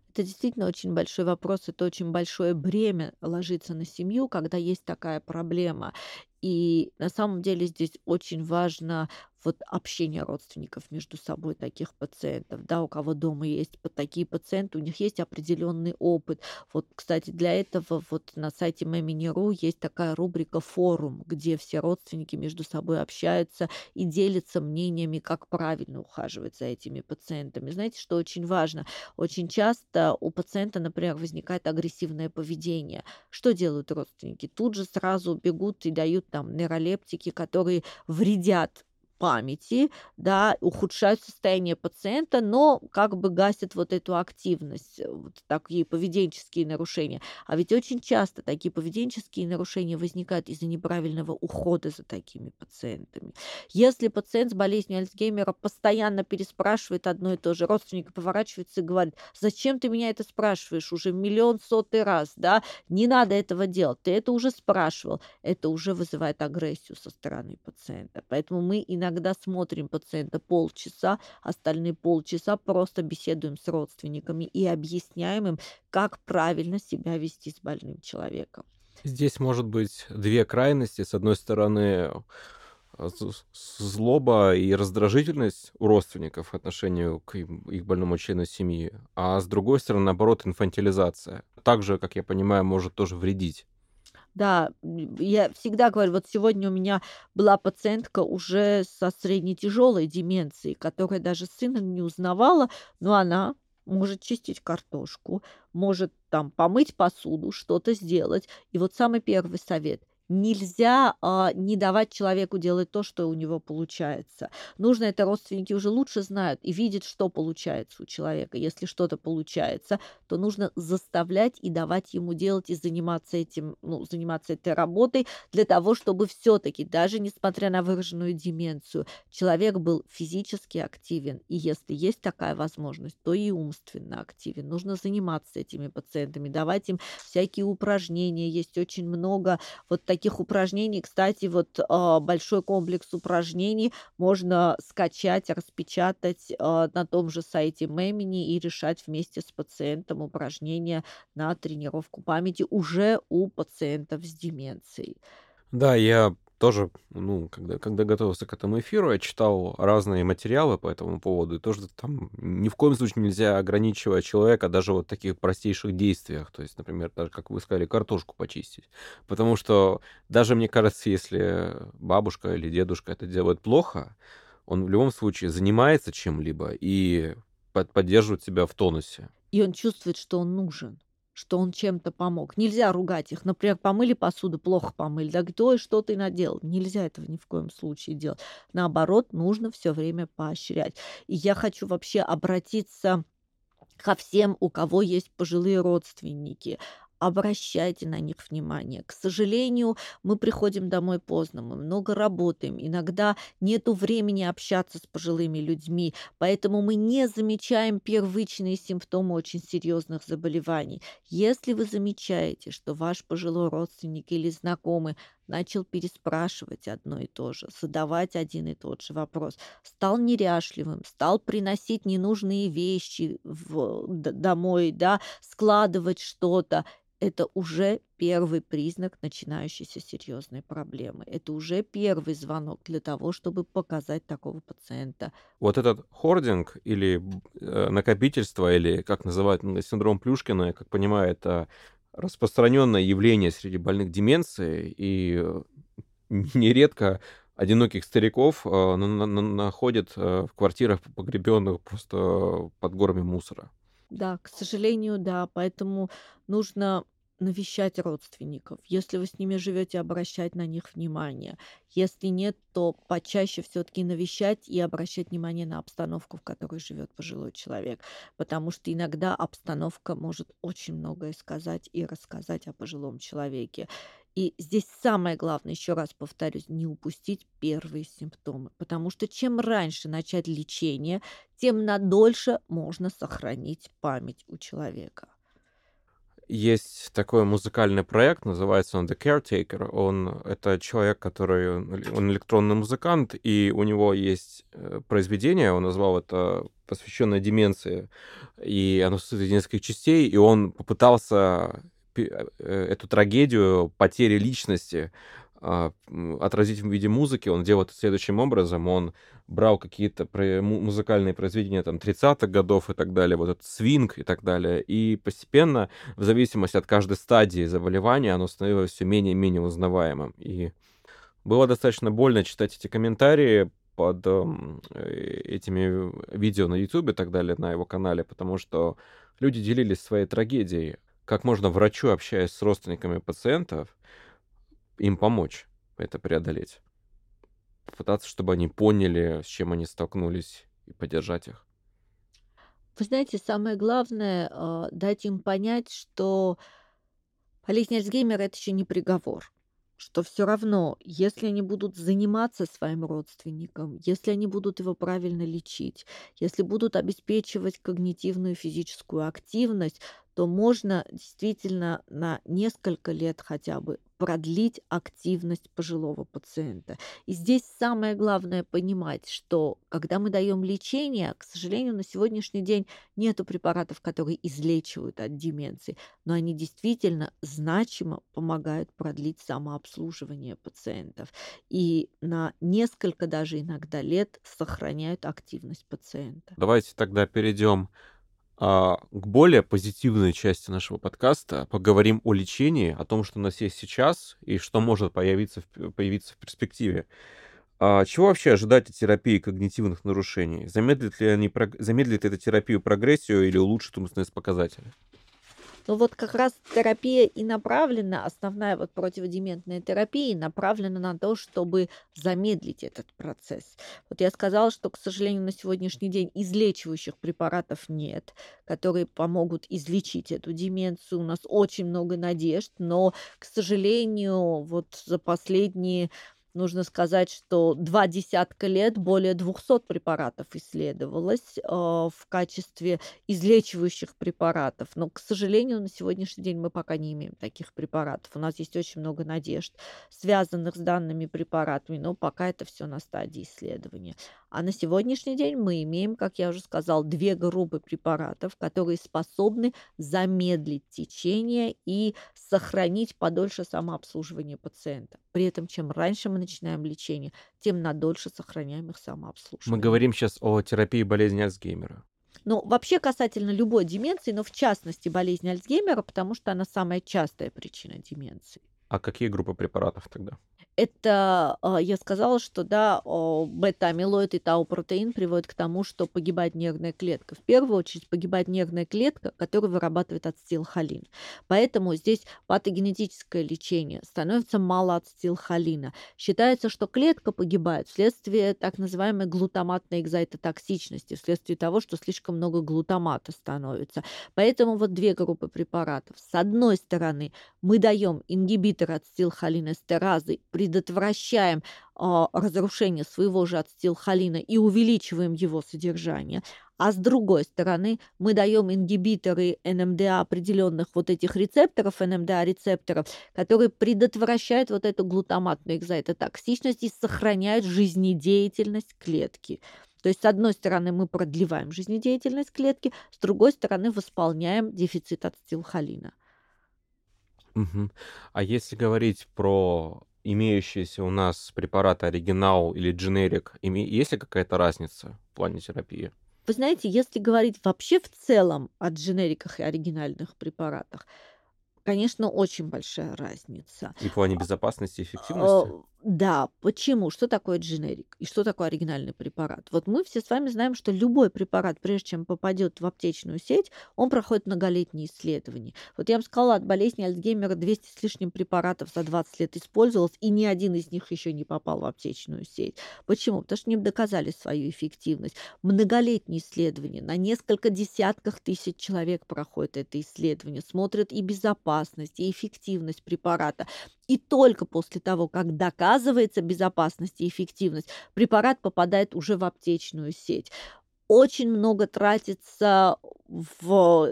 Это действительно очень большой вопрос, это очень большое бремя ложится на семью, когда есть такая проблема. И на самом деле здесь очень важно вот общение родственников между собой таких пациентов, да, у кого дома есть такие пациенты, у них есть определенный опыт. Вот, кстати, для этого вот на сайте Мемини.ру есть такая рубрика «Форум», где все родственники между собой общаются и делятся мнениями, как правильно ухаживать за этими пациентами. Знаете, что очень важно? Очень часто у пациента, например, возникает агрессивное поведение. Что делают родственники? Тут же сразу бегут и дают там нейролептики, которые вредят памяти, да, ухудшают состояние пациента, но как бы гасят вот эту активность, э, вот такие поведенческие нарушения. А ведь очень часто такие поведенческие нарушения возникают из-за неправильного ухода за такими пациентами. Если пациент с болезнью Альцгеймера постоянно переспрашивает одно и то же, родственник поворачивается и говорит, зачем ты меня это спрашиваешь уже миллион сотый раз, да, не надо этого делать, ты это уже спрашивал, это уже вызывает агрессию со стороны пациента. Поэтому мы иногда иногда смотрим пациента полчаса, остальные полчаса просто беседуем с родственниками и объясняем им, как правильно себя вести с больным человеком.
Здесь может быть две крайности. С одной стороны, э, злоба и раздражительность у родственников в отношении к их больному члену семьи, а с другой стороны, наоборот, инфантилизация. Также, как я понимаю, может тоже вредить.
Да, я всегда говорю, вот сегодня у меня была пациентка уже со средне-тяжелой деменцией, которая даже сына не узнавала, но она может чистить картошку, может там помыть посуду, что-то сделать. И вот самый первый совет – Нельзя, а, не давать человеку делать то, что у него получается. Нужно это родственники уже лучше знают и видят, что получается у человека. Если что-то получается, то нужно заставлять и давать ему делать и заниматься этим, ну, заниматься этой работой для того, чтобы все-таки, даже несмотря на выраженную деменцию, человек был физически активен. И если есть такая возможность, то и умственно активен. Нужно заниматься этими пациентами, давать им всякие упражнения. Есть очень много вот таких таких упражнений, кстати, вот а, большой комплекс упражнений можно скачать, распечатать а, на том же сайте Мемини и решать вместе с пациентом упражнения на тренировку памяти уже у пациентов с деменцией.
Да, я тоже, ну, когда, когда готовился к этому эфиру, я читал разные материалы по этому поводу, и тоже там ни в коем случае нельзя ограничивать человека даже вот в таких простейших действиях, то есть, например, даже, как вы сказали, картошку почистить. Потому что даже, мне кажется, если бабушка или дедушка это делает плохо, он в любом случае занимается чем-либо и поддерживает себя в тонусе.
И он чувствует, что он нужен что он чем-то помог. Нельзя ругать их. Например, помыли посуду, плохо помыли. Да кто и что ты наделал? Нельзя этого ни в коем случае делать. Наоборот, нужно все время поощрять. И я хочу вообще обратиться ко всем, у кого есть пожилые родственники обращайте на них внимание. К сожалению, мы приходим домой поздно, мы много работаем, иногда нету времени общаться с пожилыми людьми, поэтому мы не замечаем первичные симптомы очень серьезных заболеваний. Если вы замечаете, что ваш пожилой родственник или знакомый начал переспрашивать одно и то же, задавать один и тот же вопрос, стал неряшливым, стал приносить ненужные вещи в, домой, да, складывать что-то, это уже первый признак начинающейся серьезной проблемы. Это уже первый звонок для того, чтобы показать такого пациента.
Вот этот хординг или э, накопительство, или как называют синдром Плюшкина, как понимаю, это распространенное явление среди больных деменцией, и э, нередко одиноких стариков э, находят в квартирах погребенных просто под горами мусора.
Да, к сожалению, да. Поэтому нужно навещать родственников. Если вы с ними живете, обращать на них внимание. Если нет, то почаще все-таки навещать и обращать внимание на обстановку, в которой живет пожилой человек. Потому что иногда обстановка может очень многое сказать и рассказать о пожилом человеке. И здесь самое главное, еще раз повторюсь, не упустить первые симптомы. Потому что чем раньше начать лечение, тем надольше можно сохранить память у человека
есть такой музыкальный проект, называется он The Caretaker. Он это человек, который он электронный музыкант, и у него есть э, произведение, он назвал это посвященное деменции, и оно состоит из нескольких частей, и он попытался эту трагедию потери личности а, отразить в виде музыки, он делал это следующим образом. Он брал какие-то музыкальные произведения там 30-х годов и так далее, вот этот свинг и так далее, и постепенно, в зависимости от каждой стадии заболевания, оно становилось все менее и менее узнаваемым. И было достаточно больно читать эти комментарии под эм, э, этими видео на YouTube и так далее, на его канале, потому что люди делились своей трагедией. Как можно врачу, общаясь с родственниками пациентов, им помочь это преодолеть. Попытаться, чтобы они поняли, с чем они столкнулись, и поддержать их.
Вы знаете, самое главное э, дать им понять, что болезнь Альцгеймера это еще не приговор что все равно, если они будут заниматься своим родственником, если они будут его правильно лечить, если будут обеспечивать когнитивную и физическую активность, то можно действительно на несколько лет хотя бы продлить активность пожилого пациента. И здесь самое главное понимать, что когда мы даем лечение, к сожалению, на сегодняшний день нет препаратов, которые излечивают от деменции, но они действительно значимо помогают продлить самообслуживание пациентов и на несколько даже иногда лет сохраняют активность пациента.
Давайте тогда перейдем а, к более позитивной части нашего подкаста. Поговорим о лечении, о том, что у нас есть сейчас и что может появиться, появиться в перспективе. А чего вообще ожидать от терапии когнитивных нарушений? Замедлит ли, они, замедлит ли эта терапию прогрессию или улучшит умственность показатели?
Но вот как раз терапия и направлена, основная вот противодементная терапия направлена на то, чтобы замедлить этот процесс. Вот я сказала, что, к сожалению, на сегодняшний день излечивающих препаратов нет, которые помогут излечить эту деменцию. У нас очень много надежд, но, к сожалению, вот за последние Нужно сказать, что два десятка лет более 200 препаратов исследовалось э, в качестве излечивающих препаратов. Но, к сожалению, на сегодняшний день мы пока не имеем таких препаратов. У нас есть очень много надежд, связанных с данными препаратами, но пока это все на стадии исследования. А на сегодняшний день мы имеем, как я уже сказал, две группы препаратов, которые способны замедлить течение и сохранить подольше самообслуживание пациента. При этом, чем раньше мы начинаем лечение, тем надольше сохраняем их самообслуживание.
Мы говорим сейчас о терапии болезни Альцгеймера.
Ну, вообще касательно любой деменции, но в частности болезни Альцгеймера, потому что она самая частая причина деменции.
А какие группы препаратов тогда?
Это, а, я сказала, что да, бета-амилоид и тау-протеин приводят к тому, что погибает нервная клетка. В первую очередь погибает нервная клетка, которая вырабатывает ацетилхолин. Поэтому здесь патогенетическое лечение становится мало ацетилхолина. Считается, что клетка погибает вследствие так называемой глутаматной экзайтотоксичности, вследствие того, что слишком много глутамата становится. Поэтому вот две группы препаратов. С одной стороны, мы даем ингибитор ацетилхолинестеразы при предотвращаем а, разрушение своего же ацетилхолина и увеличиваем его содержание. А с другой стороны, мы даем ингибиторы НМДА определенных вот этих рецепторов, НМДА-рецепторов, которые предотвращают вот эту глутаматную экзайтотоксичность и сохраняют жизнедеятельность клетки. То есть, с одной стороны, мы продлеваем жизнедеятельность клетки, с другой стороны, восполняем дефицит ацетилхолина.
Угу. А если говорить про имеющиеся у нас препараты оригинал или дженерик, есть ли какая-то разница в плане терапии?
Вы знаете, если говорить вообще в целом о дженериках и оригинальных препаратах, конечно, очень большая разница.
И в плане безопасности и эффективности?
Да, почему? Что такое дженерик и что такое оригинальный препарат? Вот мы все с вами знаем, что любой препарат, прежде чем попадет в аптечную сеть, он проходит многолетние исследования. Вот я вам сказала, от болезни Альцгеймера 200 с лишним препаратов за 20 лет использовалось, и ни один из них еще не попал в аптечную сеть. Почему? Потому что не доказали свою эффективность. Многолетние исследования, на несколько десятках тысяч человек проходит это исследование, смотрят и безопасность, и эффективность препарата. И только после того, как доказывается безопасность и эффективность, препарат попадает уже в аптечную сеть очень много тратится в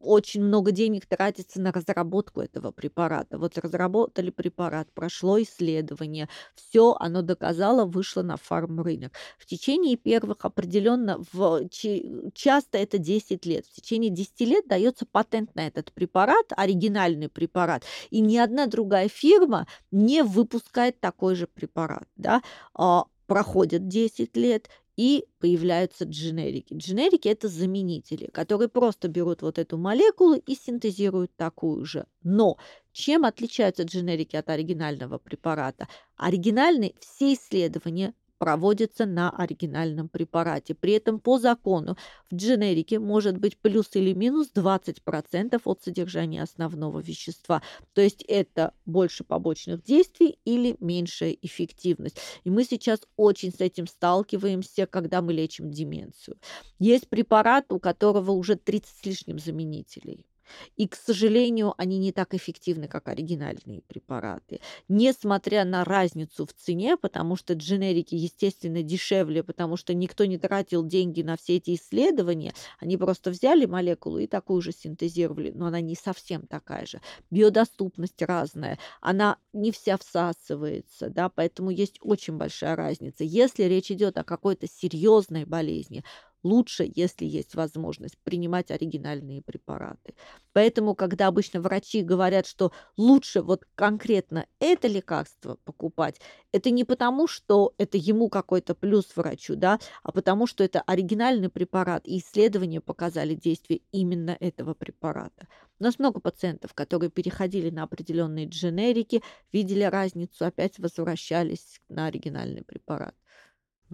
очень много денег тратится на разработку этого препарата. Вот разработали препарат, прошло исследование, все оно доказало, вышло на фарм-рынок. В течение первых определенно, в, часто это 10 лет. В течение 10 лет дается патент на этот препарат, оригинальный препарат, и ни одна другая фирма не выпускает такой же препарат. Да? А, проходит 10 лет, и появляются дженерики. Дженерики – это заменители, которые просто берут вот эту молекулу и синтезируют такую же. Но чем отличаются дженерики от оригинального препарата? Оригинальные все исследования проводится на оригинальном препарате. При этом по закону в дженерике может быть плюс или минус 20% от содержания основного вещества. То есть это больше побочных действий или меньшая эффективность. И мы сейчас очень с этим сталкиваемся, когда мы лечим деменцию. Есть препарат, у которого уже 30 с лишним заменителей. И, к сожалению, они не так эффективны, как оригинальные препараты. Несмотря на разницу в цене, потому что дженерики, естественно, дешевле, потому что никто не тратил деньги на все эти исследования, они просто взяли молекулу и такую же синтезировали, но она не совсем такая же. Биодоступность разная, она не вся всасывается, да, поэтому есть очень большая разница. Если речь идет о какой-то серьезной болезни, лучше, если есть возможность, принимать оригинальные препараты. Поэтому, когда обычно врачи говорят, что лучше вот конкретно это лекарство покупать, это не потому, что это ему какой-то плюс врачу, да, а потому, что это оригинальный препарат, и исследования показали действие именно этого препарата. У нас много пациентов, которые переходили на определенные дженерики, видели разницу, опять возвращались на оригинальный препарат.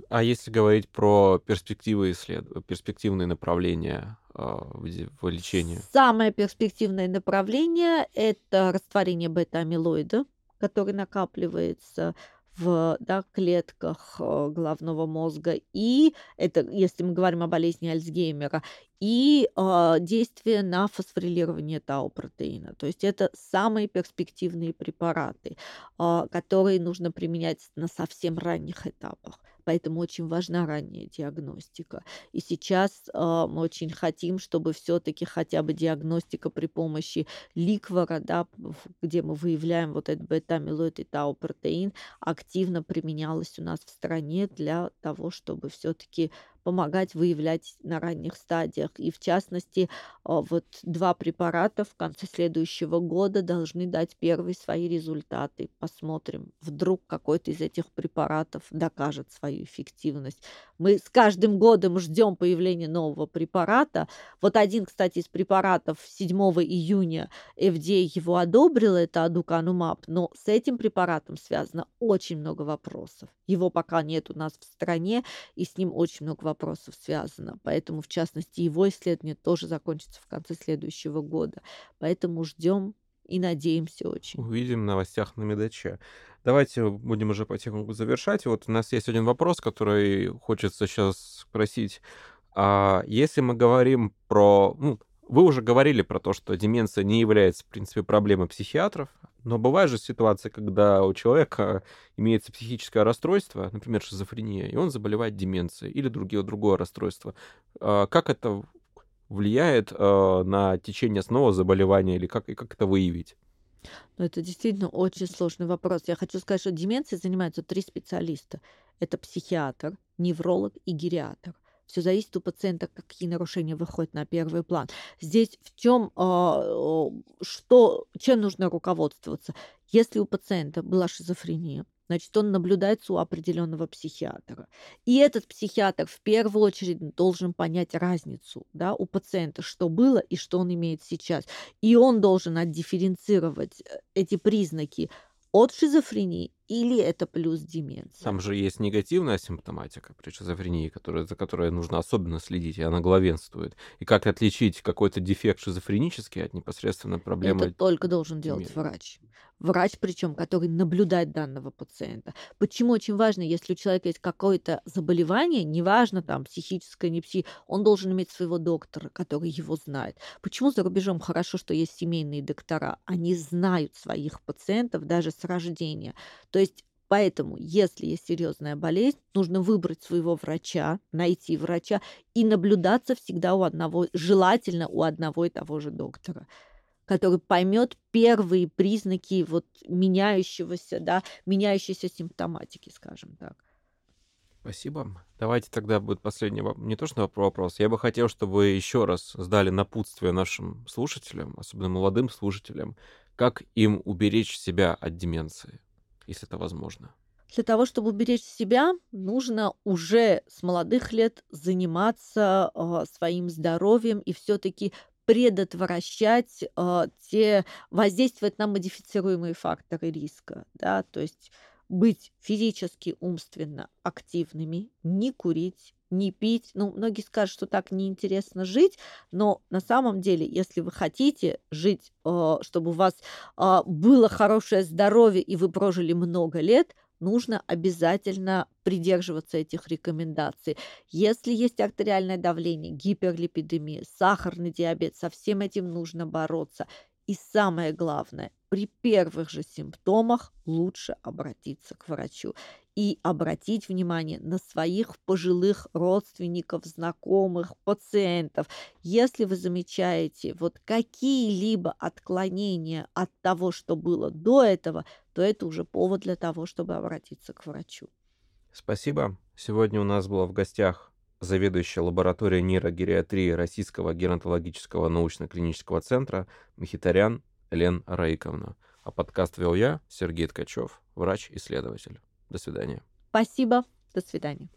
А если говорить про перспективы исслед... перспективные направления э, в лечении?
Самое перспективное направление – это растворение бета-амилоида, который накапливается в да, клетках э, головного мозга, и это, если мы говорим о болезни Альцгеймера, и э, действие на фосфорилирование тау-протеина. То есть это самые перспективные препараты, э, которые нужно применять на совсем ранних этапах поэтому очень важна ранняя диагностика. И сейчас э, мы очень хотим, чтобы все-таки хотя бы диагностика при помощи ликвора, да, где мы выявляем вот этот бета-амилоид и тау-протеин, активно применялась у нас в стране для того, чтобы все-таки помогать выявлять на ранних стадиях. И в частности, а, вот два препарата в конце следующего года должны дать первые свои результаты. Посмотрим, вдруг какой-то из этих препаратов докажет свою эффективность. Мы с каждым годом ждем появления нового препарата. Вот один, кстати, из препаратов 7 июня FDA его одобрил, это адуканумаб, но с этим препаратом связано очень много вопросов. Его пока нет у нас в стране, и с ним очень много вопросов связано. Поэтому, в частности, его исследование тоже закончится в конце следующего года. Поэтому ждем и надеемся очень.
Увидим в новостях на Медаче. Давайте будем уже потихоньку завершать. Вот у нас есть один вопрос, который хочется сейчас спросить. А если мы говорим про... Ну, вы уже говорили про то, что деменция не является, в принципе, проблемой психиатров, но бывает же ситуация, когда у человека имеется психическое расстройство, например, шизофрения, и он заболевает деменцией или другие, другое расстройство. А как это влияет а, на течение снова заболевания или как, и как это выявить?
Ну, это действительно очень сложный вопрос. Я хочу сказать, что деменцией занимаются три специалиста. Это психиатр, невролог и гериатр. Все зависит у пациента, какие нарушения выходят на первый план. Здесь в чем, а, что, чем нужно руководствоваться? Если у пациента была шизофрения, значит, он наблюдается у определенного психиатра. И этот психиатр в первую очередь должен понять разницу да, у пациента, что было и что он имеет сейчас. И он должен отдифференцировать э, эти признаки от шизофрении или это плюс деменция?
Там же есть негативная симптоматика при шизофрении, которая, за которой нужно особенно следить, и она главенствует. И как отличить какой-то дефект шизофренический от непосредственно проблемы?
Это только должен делать врач. Врач, причем, который наблюдает данного пациента. Почему очень важно, если у человека есть какое-то заболевание, неважно там психическое, не пси, он должен иметь своего доктора, который его знает. Почему за рубежом хорошо, что есть семейные доктора? Они знают своих пациентов даже с рождения. То есть Поэтому, если есть серьезная болезнь, нужно выбрать своего врача, найти врача и наблюдаться всегда у одного, желательно у одного и того же доктора который поймет первые признаки вот меняющегося, да, меняющейся симптоматики, скажем так.
Спасибо. Давайте тогда будет последний не то что вопрос. Я бы хотел, чтобы вы еще раз сдали напутствие нашим слушателям, особенно молодым слушателям, как им уберечь себя от деменции, если это возможно.
Для того, чтобы уберечь себя, нужно уже с молодых лет заниматься э, своим здоровьем и все-таки предотвращать э, те, воздействовать на модифицируемые факторы риска, да, то есть быть физически, умственно активными, не курить, не пить. Ну, многие скажут, что так неинтересно жить, но на самом деле, если вы хотите жить, э, чтобы у вас э, было хорошее здоровье и вы прожили много лет, нужно обязательно придерживаться этих рекомендаций. Если есть артериальное давление, гиперлипидемия, сахарный диабет, со всем этим нужно бороться. И самое главное, при первых же симптомах лучше обратиться к врачу и обратить внимание на своих пожилых родственников, знакомых, пациентов. Если вы замечаете вот какие-либо отклонения от того, что было до этого, то это уже повод для того, чтобы обратиться к врачу.
Спасибо. Сегодня у нас была в гостях заведующая лабораторией нейрогериатрии Российского геронтологического научно-клинического центра Михитарян Лен Раиковна. А подкаст вел я, Сергей Ткачев, врач-исследователь. До свидания.
Спасибо. До свидания.